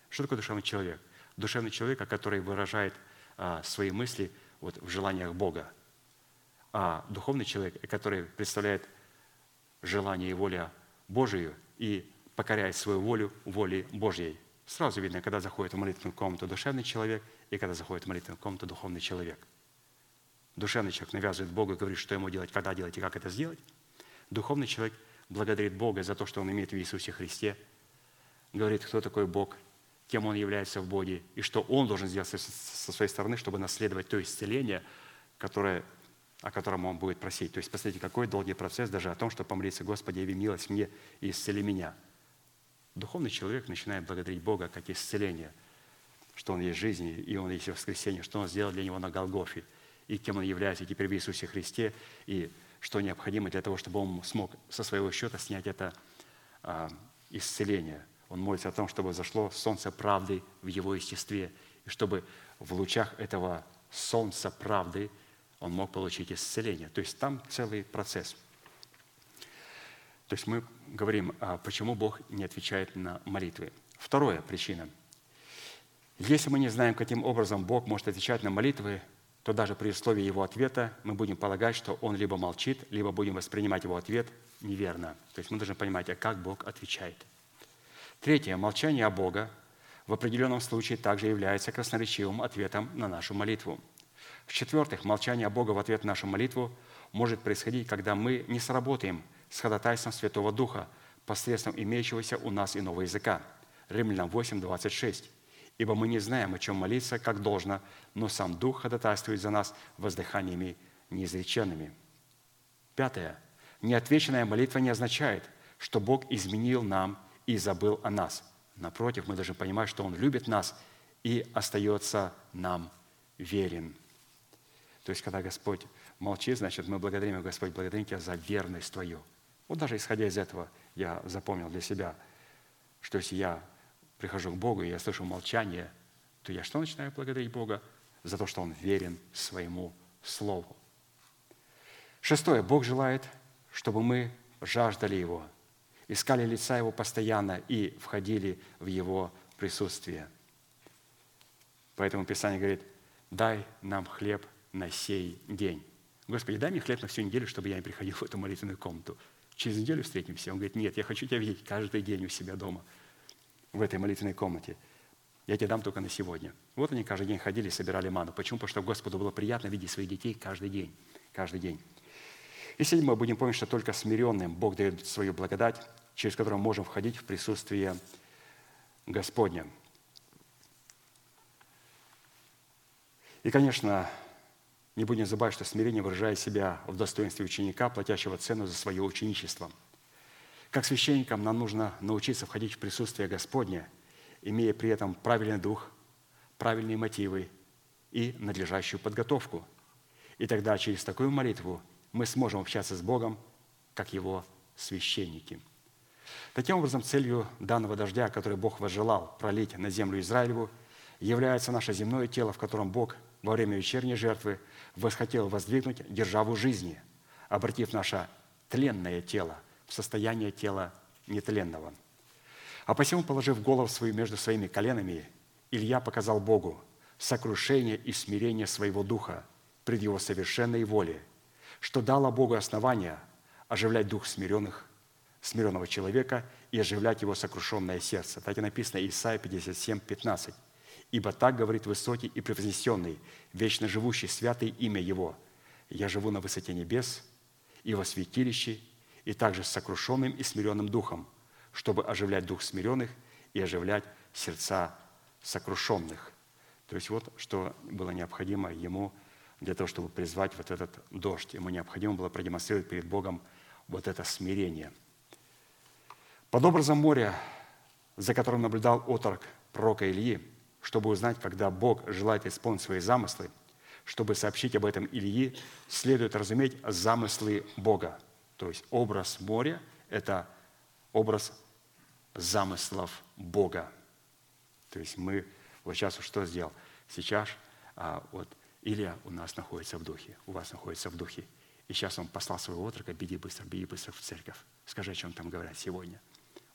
Что такое душевный человек? Душевный человек, который выражает а, свои мысли вот, в желаниях Бога, а духовный человек, который представляет желание и волю Божию и покоряет свою волю воле Божьей. Сразу видно, когда заходит в молитвенную комнату душевный человек и когда заходит в молитвенную комнату духовный человек. Душевный человек навязывает Богу и говорит, что ему делать, когда делать и как это сделать. Духовный человек благодарит Бога за то, что он имеет в Иисусе Христе, говорит, кто такой Бог, кем он является в Боге, и что он должен сделать со своей стороны, чтобы наследовать то исцеление, которое о котором он будет просить. То есть, посмотрите, какой долгий процесс даже о том, чтобы помолиться, Господи, яви милость мне и исцели меня. Духовный человек начинает благодарить Бога как исцеление, что Он есть жизнь, и Он есть воскресение, что Он сделал для него на Голгофе, и кем Он является теперь в Иисусе Христе, и что необходимо для того, чтобы Он смог со своего счета снять это а, исцеление. Он молится о том, чтобы зашло солнце правды в его естестве, и чтобы в лучах этого солнца правды – он мог получить исцеление. То есть там целый процесс. То есть мы говорим, а почему Бог не отвечает на молитвы. Вторая причина. Если мы не знаем, каким образом Бог может отвечать на молитвы, то даже при условии его ответа мы будем полагать, что он либо молчит, либо будем воспринимать его ответ неверно. То есть мы должны понимать, а как Бог отвечает. Третье. Молчание о Бога в определенном случае также является красноречивым ответом на нашу молитву – в-четвертых, молчание Бога в ответ на нашу молитву может происходить, когда мы не сработаем с ходатайством Святого Духа посредством имеющегося у нас иного языка. Римлянам 8, 26. «Ибо мы не знаем, о чем молиться, как должно, но сам Дух ходатайствует за нас воздыханиями неизреченными». Пятое. Неотвеченная молитва не означает, что Бог изменил нам и забыл о нас. Напротив, мы должны понимать, что Он любит нас и остается нам верен. То есть, когда Господь молчит, значит, мы благодарим Господь, благодарим Тебя за верность Твою. Вот даже исходя из этого, я запомнил для себя, что если я прихожу к Богу, и я слышу молчание, то я что начинаю благодарить Бога? За то, что Он верен своему Слову. Шестое. Бог желает, чтобы мы жаждали Его, искали лица Его постоянно и входили в Его присутствие. Поэтому Писание говорит, дай нам хлеб на сей день. Господи, дай мне хлеб на всю неделю, чтобы я не приходил в эту молитвенную комнату. Через неделю встретимся. Он говорит, нет, я хочу тебя видеть каждый день у себя дома, в этой молитвенной комнате. Я тебе дам только на сегодня. Вот они каждый день ходили и собирали ману. Почему? Потому что Господу было приятно видеть своих детей каждый день. Каждый день. И мы будем помнить, что только смиренным Бог дает свою благодать, через которую мы можем входить в присутствие Господня. И, конечно, не будем забывать, что смирение выражает себя в достоинстве ученика, платящего цену за свое ученичество. Как священникам нам нужно научиться входить в присутствие Господне, имея при этом правильный дух, правильные мотивы и надлежащую подготовку. И тогда через такую молитву мы сможем общаться с Богом, как Его священники. Таким образом, целью данного дождя, который Бог возжелал пролить на землю Израилеву, является наше земное тело, в котором Бог во время вечерней жертвы – восхотел воздвигнуть державу жизни, обратив наше тленное тело в состояние тела нетленного. А посему, положив голову свою между своими коленами, Илья показал Богу сокрушение и смирение своего духа пред Его совершенной воле, что дало Богу основание оживлять дух смиренных, смиренного человека и оживлять его сокрушенное сердце. Так и написано Исайя 57, 15. «Ибо так говорит высокий и превознесенный, вечно живущий, святый имя Его. Я живу на высоте небес и во святилище, и также с сокрушенным и смиренным духом, чтобы оживлять дух смиренных и оживлять сердца сокрушенных». То есть вот что было необходимо ему для того, чтобы призвать вот этот дождь. Ему необходимо было продемонстрировать перед Богом вот это смирение. Под образом моря, за которым наблюдал отрок пророка Ильи, чтобы узнать, когда Бог желает исполнить свои замыслы, чтобы сообщить об этом Ильи, следует разуметь замыслы Бога. То есть образ моря – это образ замыслов Бога. То есть мы вот сейчас что сделал? Сейчас а, вот Илья у нас находится в духе, у вас находится в духе. И сейчас он послал своего отрока, беги быстро, беги быстро в церковь. Скажи, о чем там говорят сегодня.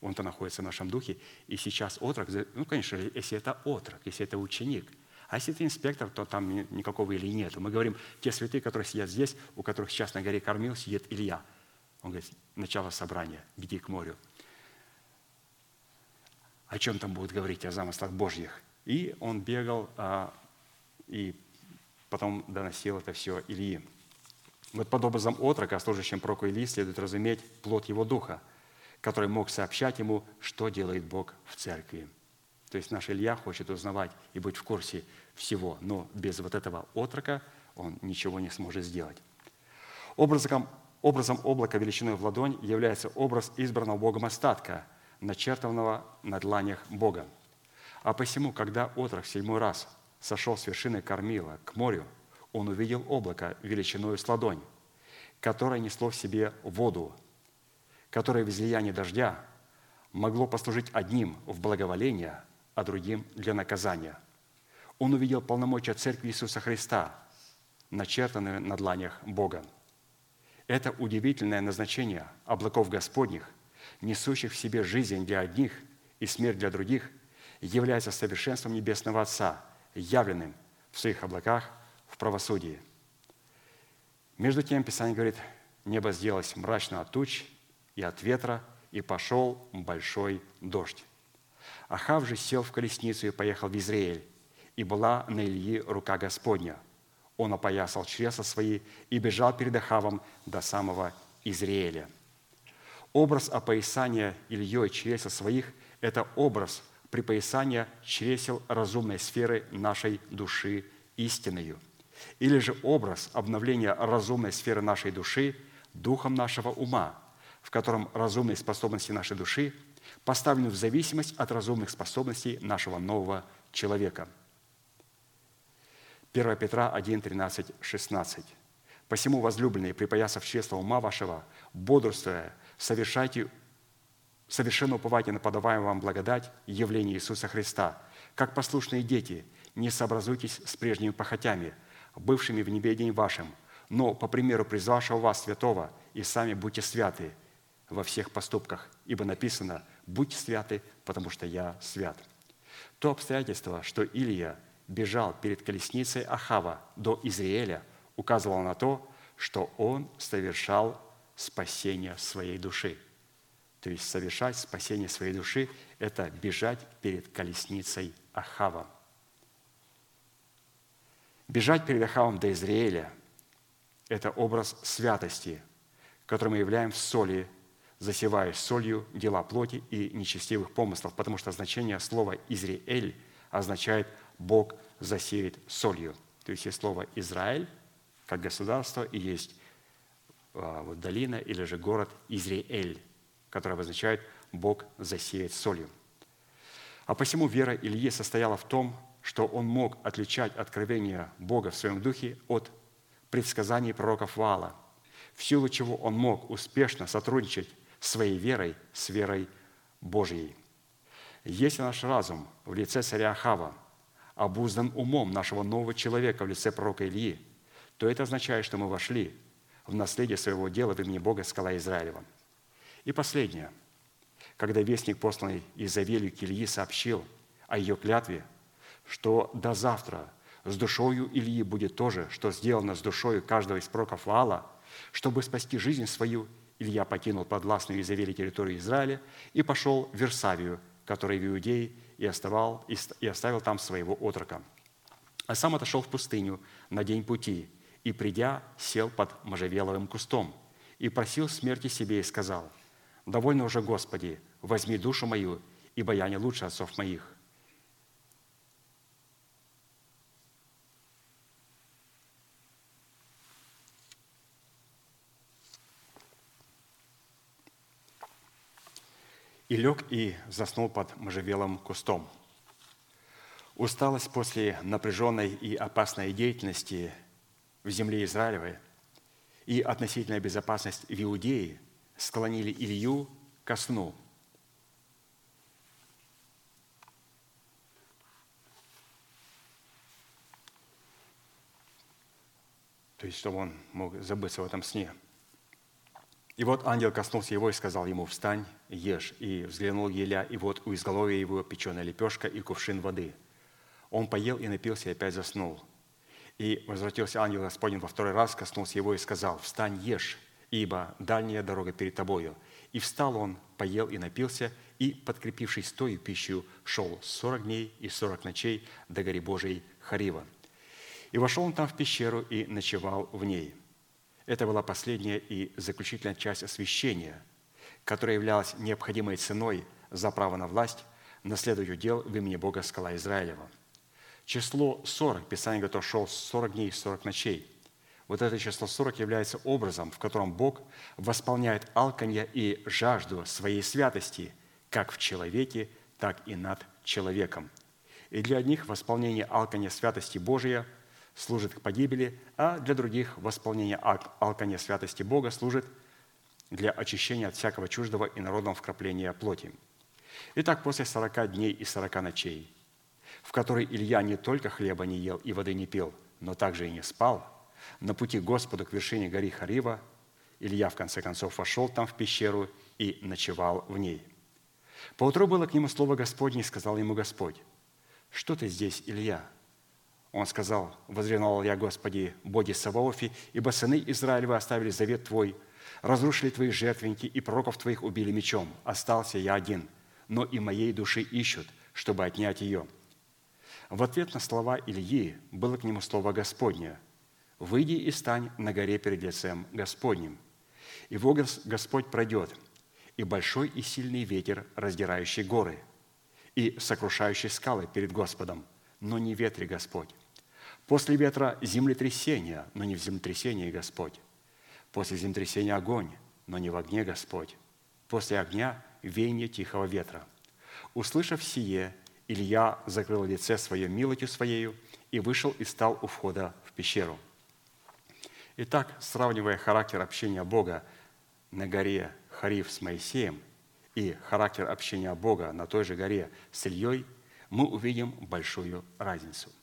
Он-то находится в нашем духе. И сейчас отрок, ну, конечно, если это отрок, если это ученик, а если это инспектор, то там никакого или нет. Мы говорим, те святые, которые сидят здесь, у которых сейчас на горе кормил, сидит Илья. Он говорит, начало собрания, беги к морю. О чем там будут говорить, о замыслах Божьих? И он бегал а, и потом доносил это все Ильи. Вот под образом отрока, служащим проку Ильи, следует разуметь плод его духа, который мог сообщать ему, что делает Бог в церкви. То есть наш Илья хочет узнавать и быть в курсе всего, но без вот этого отрока он ничего не сможет сделать. Образом, образом облака величиной в ладонь является образ избранного Богом остатка, начертанного на дланях Бога. А посему, когда отрок седьмой раз сошел с вершины кормила к морю, он увидел облако величиной с ладонь, которое несло в себе воду, которое в излиянии дождя могло послужить одним в благоволение, а другим для наказания. Он увидел полномочия Церкви Иисуса Христа, начертанные на дланях Бога. Это удивительное назначение облаков Господних, несущих в себе жизнь для одних и смерть для других, является совершенством Небесного Отца – явленным в своих облаках в правосудии. Между тем, Писание говорит, небо сделалось мрачно от туч и от ветра, и пошел большой дождь. Ахав же сел в колесницу и поехал в Израиль, и была на Ильи рука Господня. Он опоясал чресла свои и бежал перед Ахавом до самого Израиля. Образ опоясания Ильей чресел своих – это образ – припоясания чресел разумной сферы нашей души истиною. Или же образ обновления разумной сферы нашей души духом нашего ума, в котором разумные способности нашей души поставлены в зависимость от разумных способностей нашего нового человека. 1 Петра 1, 13, 16. «Посему, возлюбленные, припоясав чресло ума вашего, бодрствуя, совершайте совершенно уповайте на подаваемую вам благодать явление Иисуса Христа. Как послушные дети, не сообразуйтесь с прежними похотями, бывшими в небедении вашим, но по примеру призвавшего вас святого, и сами будьте святы во всех поступках, ибо написано «Будьте святы, потому что я свят». То обстоятельство, что Илия бежал перед колесницей Ахава до Израиля, указывало на то, что он совершал спасение своей души – то есть совершать спасение своей души – это бежать перед колесницей Ахава. Бежать перед Ахавом до Израиля – это образ святости, который мы являем в соли, засевая солью дела плоти и нечестивых помыслов, потому что значение слова «Израиль» означает «Бог засеет солью». То есть есть слово «Израиль» как государство, и есть а, вот, долина или же город Израиль которое обозначает «Бог засеет солью». А посему вера Ильи состояла в том, что он мог отличать откровение Бога в своем духе от предсказаний пророков Вала, в силу чего он мог успешно сотрудничать своей верой с верой Божьей. Если наш разум в лице царя Ахава обуздан умом нашего нового человека в лице пророка Ильи, то это означает, что мы вошли в наследие своего дела в имени Бога, скала Израилева – и последнее. когда вестник, посланный Изавелью к Ильи, сообщил о ее клятве, что до завтра с душою Ильи будет то же, что сделано с душою каждого из пророков Ваала, чтобы спасти жизнь свою, Илья покинул подвластную Изавели территорию Израиля и пошел в Версавию, который в Иудее, и, оставал, и оставил там своего отрока. А сам отошел в пустыню на день пути, и, придя, сел под можжевеловым кустом, и просил смерти себе, и сказал, «Довольно уже, Господи, возьми душу мою, ибо я не лучше отцов моих». И лег и заснул под можжевелым кустом. Усталость после напряженной и опасной деятельности в земле Израилевой и относительная безопасность в Иудее склонили Илью ко сну. То есть, чтобы он мог забыться в этом сне – и вот ангел коснулся его и сказал ему, «Встань, ешь». И взглянул Еля, и вот у изголовья его печеная лепешка и кувшин воды. Он поел и напился, и опять заснул. И возвратился ангел Господень во второй раз, коснулся его и сказал, «Встань, ешь, ибо дальняя дорога перед тобою». И встал он, поел и напился, и, подкрепившись той пищей, шел сорок дней и сорок ночей до гори Божией Харива. И вошел он там в пещеру и ночевал в ней – это была последняя и заключительная часть освящения, которая являлась необходимой ценой за право на власть, наследовать удел в имени Бога скала Израилева. Число 40, Писание говорит, что шел 40 дней и 40 ночей. Вот это число 40 является образом, в котором Бог восполняет алканье и жажду своей святости, как в человеке, так и над человеком. И для одних восполнение алканья святости Божия – служит к погибели, а для других восполнение алкания святости Бога служит для очищения от всякого чуждого и народного вкрапления плоти. Итак, после сорока дней и сорока ночей, в которые Илья не только хлеба не ел и воды не пил, но также и не спал, на пути Господу к вершине горы Харива, Илья, в конце концов, вошел там в пещеру и ночевал в ней. Поутру было к нему слово Господне, и сказал ему Господь, «Что ты здесь, Илья?» Он сказал, «Возревновал я, Господи, боги Саваофи, ибо сыны Израилевы оставили завет Твой, разрушили Твои жертвенники и пророков Твоих убили мечом. Остался я один, но и моей души ищут, чтобы отнять ее». В ответ на слова Ильи было к нему слово Господне «Выйди и стань на горе перед лицем Господним». И вот Господь пройдет, и большой и сильный ветер, раздирающий горы, и сокрушающий скалы перед Господом, но не ветре Господь После ветра землетрясение, но не в землетрясении Господь. После землетрясения огонь, но не в огне Господь. После огня веяние тихого ветра. Услышав сие, Илья закрыл лице свое милостью своею и вышел и стал у входа в пещеру. Итак, сравнивая характер общения Бога на горе Хариф с Моисеем и характер общения Бога на той же горе с Ильей, мы увидим большую разницу –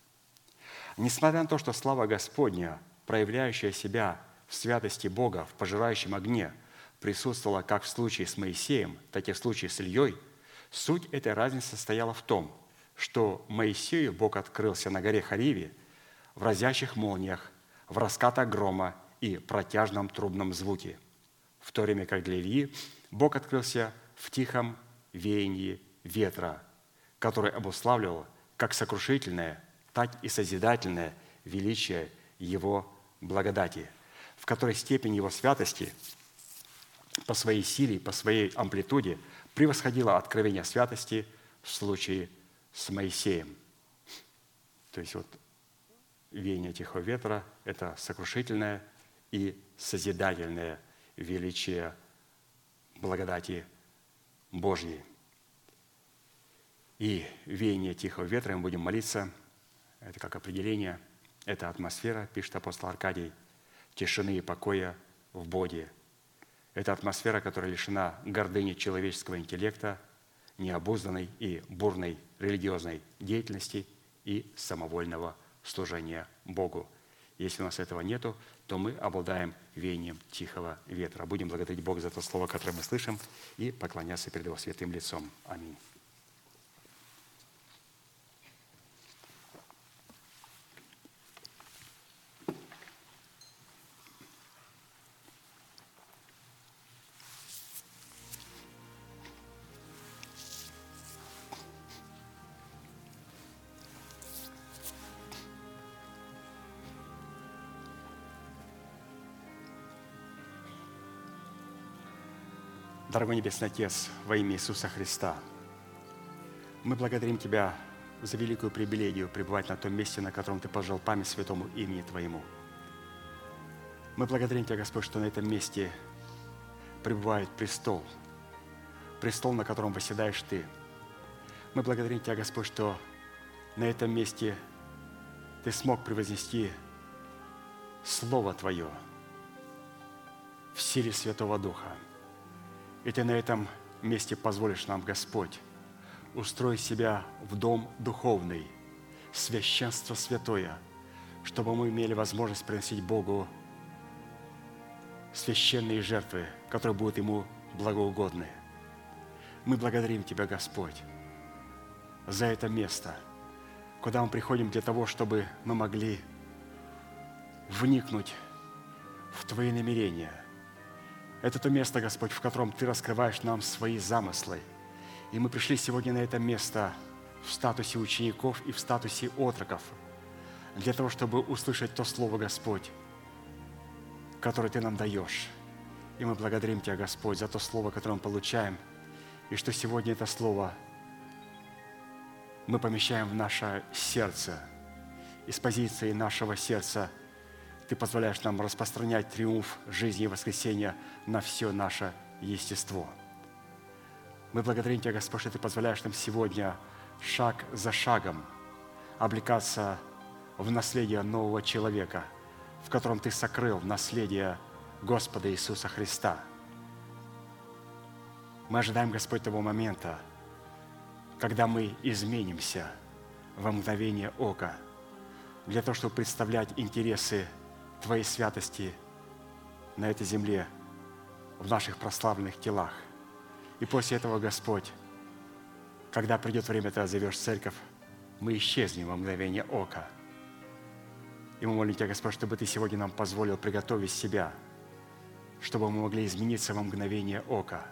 Несмотря на то, что слава Господня, проявляющая себя в святости Бога, в пожирающем огне, присутствовала как в случае с Моисеем, так и в случае с Ильей, суть этой разницы состояла в том, что Моисею Бог открылся на горе Хариве в разящих молниях, в раскатах грома и протяжном трубном звуке, в то время как для Ильи Бог открылся в тихом веянии ветра, который обуславливал как сокрушительное так и созидательное величие Его благодати, в которой степень Его святости по своей силе, по своей амплитуде превосходила откровение святости в случае с Моисеем. То есть вот веяние тихого ветра – это сокрушительное и созидательное величие благодати Божьей. И веяние тихого ветра мы будем молиться – это как определение, это атмосфера, пишет апостол Аркадий, тишины и покоя в Боге. Это атмосфера, которая лишена гордыни человеческого интеллекта, необузданной и бурной религиозной деятельности и самовольного служения Богу. Если у нас этого нету, то мы обладаем веянием тихого ветра. Будем благодарить Бога за то слово, которое мы слышим, и поклоняться перед Его святым лицом. Аминь. Дорогой Небесный Отец, во имя Иисуса Христа, мы благодарим Тебя за великую привилегию пребывать на том месте, на котором Ты пожал память святому имени Твоему. Мы благодарим Тебя, Господь, что на этом месте пребывает престол, престол, на котором восседаешь Ты. Мы благодарим Тебя, Господь, что на этом месте Ты смог превознести Слово Твое в силе Святого Духа – и Ты на этом месте позволишь нам, Господь, устроить себя в дом духовный, священство святое, чтобы мы имели возможность приносить Богу священные жертвы, которые будут Ему благоугодны. Мы благодарим Тебя, Господь, за это место, куда мы приходим для того, чтобы мы могли вникнуть в Твои намерения – это то место, Господь, в котором Ты раскрываешь нам свои замыслы. И мы пришли сегодня на это место в статусе учеников и в статусе отроков, для того, чтобы услышать то Слово, Господь, которое Ты нам даешь. И мы благодарим Тебя, Господь, за то Слово, которое мы получаем, и что сегодня это Слово мы помещаем в наше сердце. И с позиции нашего сердца – ты позволяешь нам распространять триумф жизни и воскресения на все наше естество. Мы благодарим Тебя, Господь, что Ты позволяешь нам сегодня шаг за шагом облекаться в наследие нового человека, в котором Ты сокрыл наследие Господа Иисуса Христа. Мы ожидаем, Господь, того момента, когда мы изменимся во мгновение ока, для того, чтобы представлять интересы Твоей святости на этой земле, в наших прославленных телах. И после этого, Господь, когда придет время, Ты зовешь церковь, мы исчезнем во мгновение ока. И мы молим Тебя, Господь, чтобы Ты сегодня нам позволил приготовить себя, чтобы мы могли измениться во мгновение ока.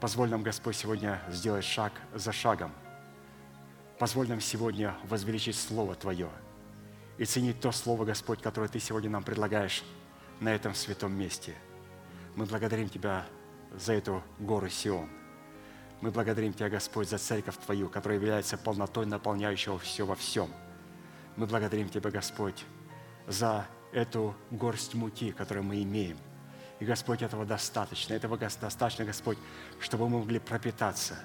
Позволь нам, Господь, сегодня сделать шаг за шагом. Позволь нам сегодня возвеличить Слово Твое – и ценить то Слово, Господь, которое Ты сегодня нам предлагаешь на этом святом месте. Мы благодарим Тебя за эту гору Сион. Мы благодарим Тебя, Господь, за церковь Твою, которая является полнотой наполняющего все во всем. Мы благодарим Тебя, Господь, за эту горсть муки, которую мы имеем. И, Господь, этого достаточно. Этого достаточно, Господь, чтобы мы могли пропитаться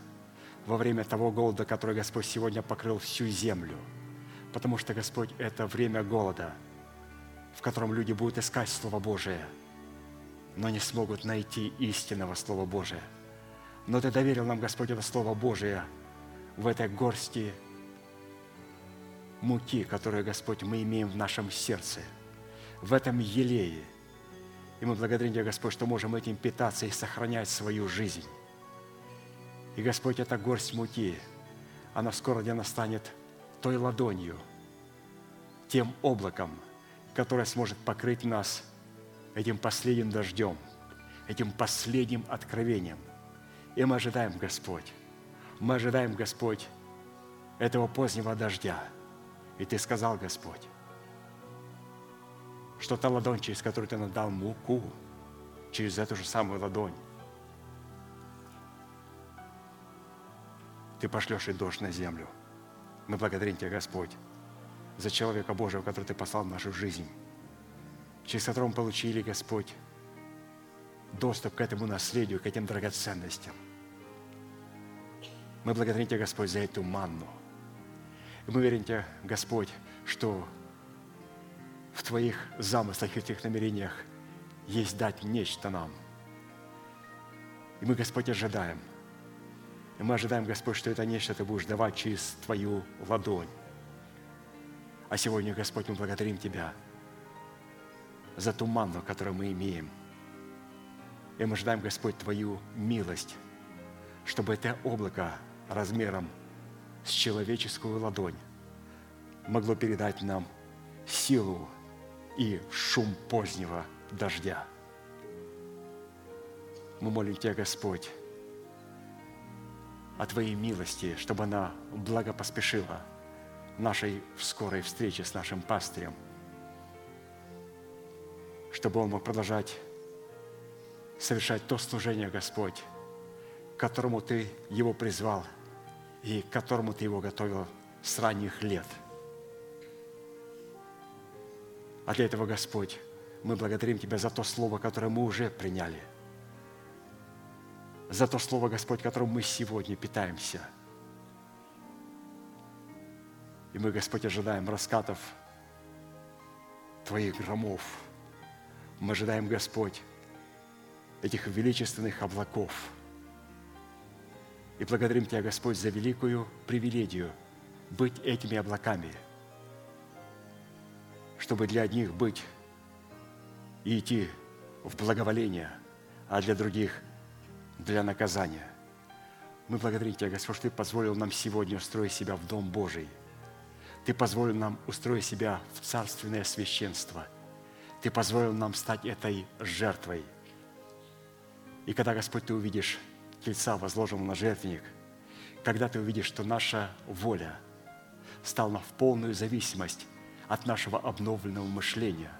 во время того голода, который, Господь, сегодня покрыл всю землю – Потому что, Господь, это время голода, в котором люди будут искать Слово Божие, но не смогут найти истинного Слова Божия. Но Ты доверил нам, Господь, это Слово Божие в этой горсти муки, которую, Господь, мы имеем в нашем сердце, в этом елее. И мы благодарим Тебя, Господь, что можем этим питаться и сохранять свою жизнь. И, Господь, эта горсть муки, она скоро для нас станет той ладонью, тем облаком, которое сможет покрыть нас этим последним дождем, этим последним откровением. И мы ожидаем, Господь, мы ожидаем, Господь, этого позднего дождя. И Ты сказал, Господь, что та ладонь, через которую Ты надал муку, через эту же самую ладонь, Ты пошлешь и дождь на землю – мы благодарим Тебя, Господь, за человека Божьего, который Ты послал в нашу жизнь, через которого мы получили, Господь, доступ к этому наследию, к этим драгоценностям. Мы благодарим Тебя, Господь, за эту манну. И мы верим Тебе, Господь, что в Твоих замыслах и в Твоих намерениях есть дать нечто нам. И мы, Господь, ожидаем – и мы ожидаем, Господь, что это нечто Ты будешь давать через Твою ладонь. А сегодня, Господь, мы благодарим Тебя за ту манну, которую мы имеем. И мы ждаем, Господь, Твою милость, чтобы это облако размером с человеческую ладонь могло передать нам силу и шум позднего дождя. Мы молим Тебя, Господь, о Твоей милости, чтобы она благо поспешила нашей скорой встрече с нашим пастырем, чтобы он мог продолжать совершать то служение, Господь, которому Ты его призвал и к которому Ты его готовил с ранних лет. А для этого, Господь, мы благодарим Тебя за то слово, которое мы уже приняли – за то Слово, Господь, которым мы сегодня питаемся. И мы, Господь, ожидаем раскатов Твоих громов. Мы ожидаем, Господь, этих величественных облаков. И благодарим Тебя, Господь, за великую привилегию быть этими облаками, чтобы для одних быть и идти в благоволение, а для других – для наказания. Мы благодарим Тебя, Господь, что Ты позволил нам сегодня устроить себя в Дом Божий. Ты позволил нам устроить себя в царственное священство. Ты позволил нам стать этой жертвой. И когда, Господь, Ты увидишь тельца, возложенного на жертвенник, когда Ты увидишь, что наша воля стала в полную зависимость от нашего обновленного мышления,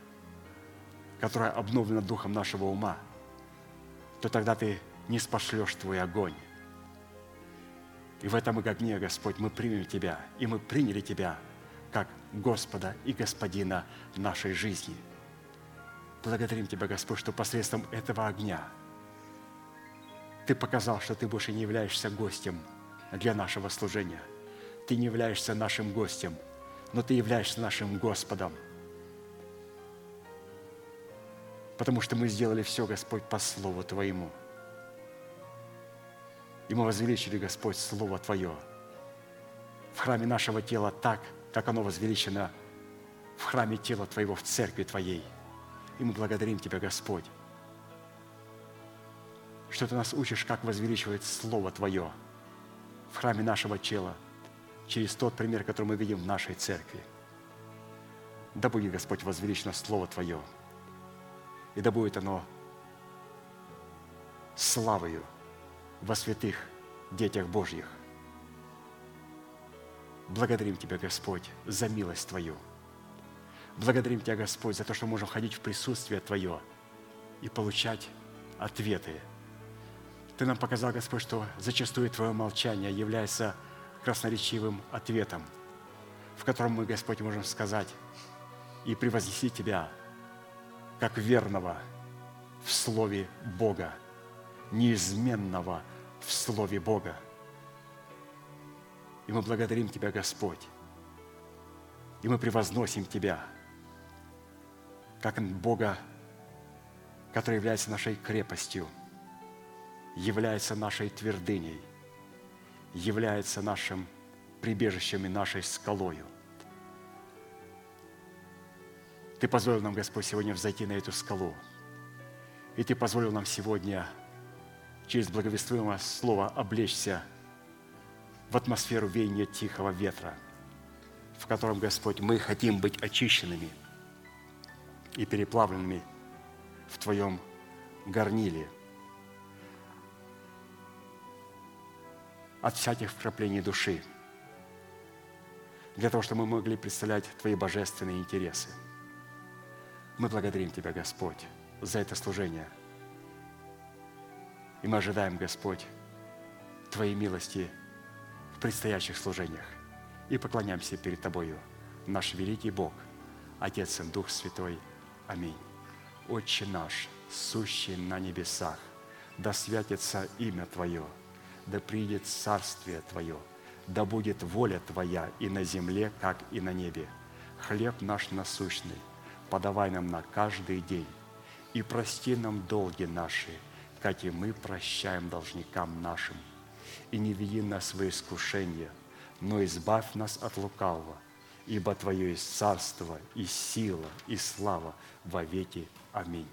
которое обновлено духом нашего ума, то тогда Ты не спошлешь Твой огонь. И в этом огне, Господь, мы примем Тебя, и мы приняли Тебя как Господа и Господина нашей жизни. Благодарим Тебя, Господь, что посредством этого огня Ты показал, что Ты больше не являешься гостем для нашего служения. Ты не являешься нашим гостем, но Ты являешься нашим Господом. Потому что мы сделали все, Господь, по Слову Твоему – и мы возвеличили, Господь, Слово Твое в храме нашего тела так, как оно возвеличено в храме тела Твоего, в церкви Твоей. И мы благодарим Тебя, Господь, что Ты нас учишь, как возвеличивать Слово Твое в храме нашего тела через тот пример, который мы видим в нашей церкви. Да будет, Господь, возвеличено Слово Твое, и да будет оно славою – во святых детях Божьих. Благодарим Тебя, Господь, за милость Твою. Благодарим Тебя, Господь, за то, что можем ходить в присутствие Твое и получать ответы. Ты нам показал, Господь, что зачастую Твое молчание является красноречивым ответом, в котором мы, Господь, можем сказать и превознести Тебя как верного в Слове Бога – неизменного в Слове Бога. И мы благодарим Тебя, Господь. И мы превозносим Тебя, как Бога, который является нашей крепостью, является нашей твердыней, является нашим прибежищем и нашей скалою. Ты позволил нам, Господь, сегодня взойти на эту скалу. И Ты позволил нам сегодня через благовествуемое слово облечься в атмосферу веяния тихого ветра, в котором, Господь, мы хотим быть очищенными и переплавленными в Твоем горниле от всяких вкраплений души, для того, чтобы мы могли представлять Твои божественные интересы. Мы благодарим Тебя, Господь, за это служение – и мы ожидаем, Господь, Твоей милости в предстоящих служениях. И поклоняемся перед Тобою, наш великий Бог, Отец и Дух Святой. Аминь. Отче наш, сущий на небесах, да святится имя Твое, да придет царствие Твое, да будет воля Твоя и на земле, как и на небе. Хлеб наш насущный, подавай нам на каждый день, и прости нам долги наши – как и мы прощаем должникам нашим. И не веди нас в искушение, но избавь нас от лукавого,
ибо Твое есть царство и сила и слава во веки. Аминь.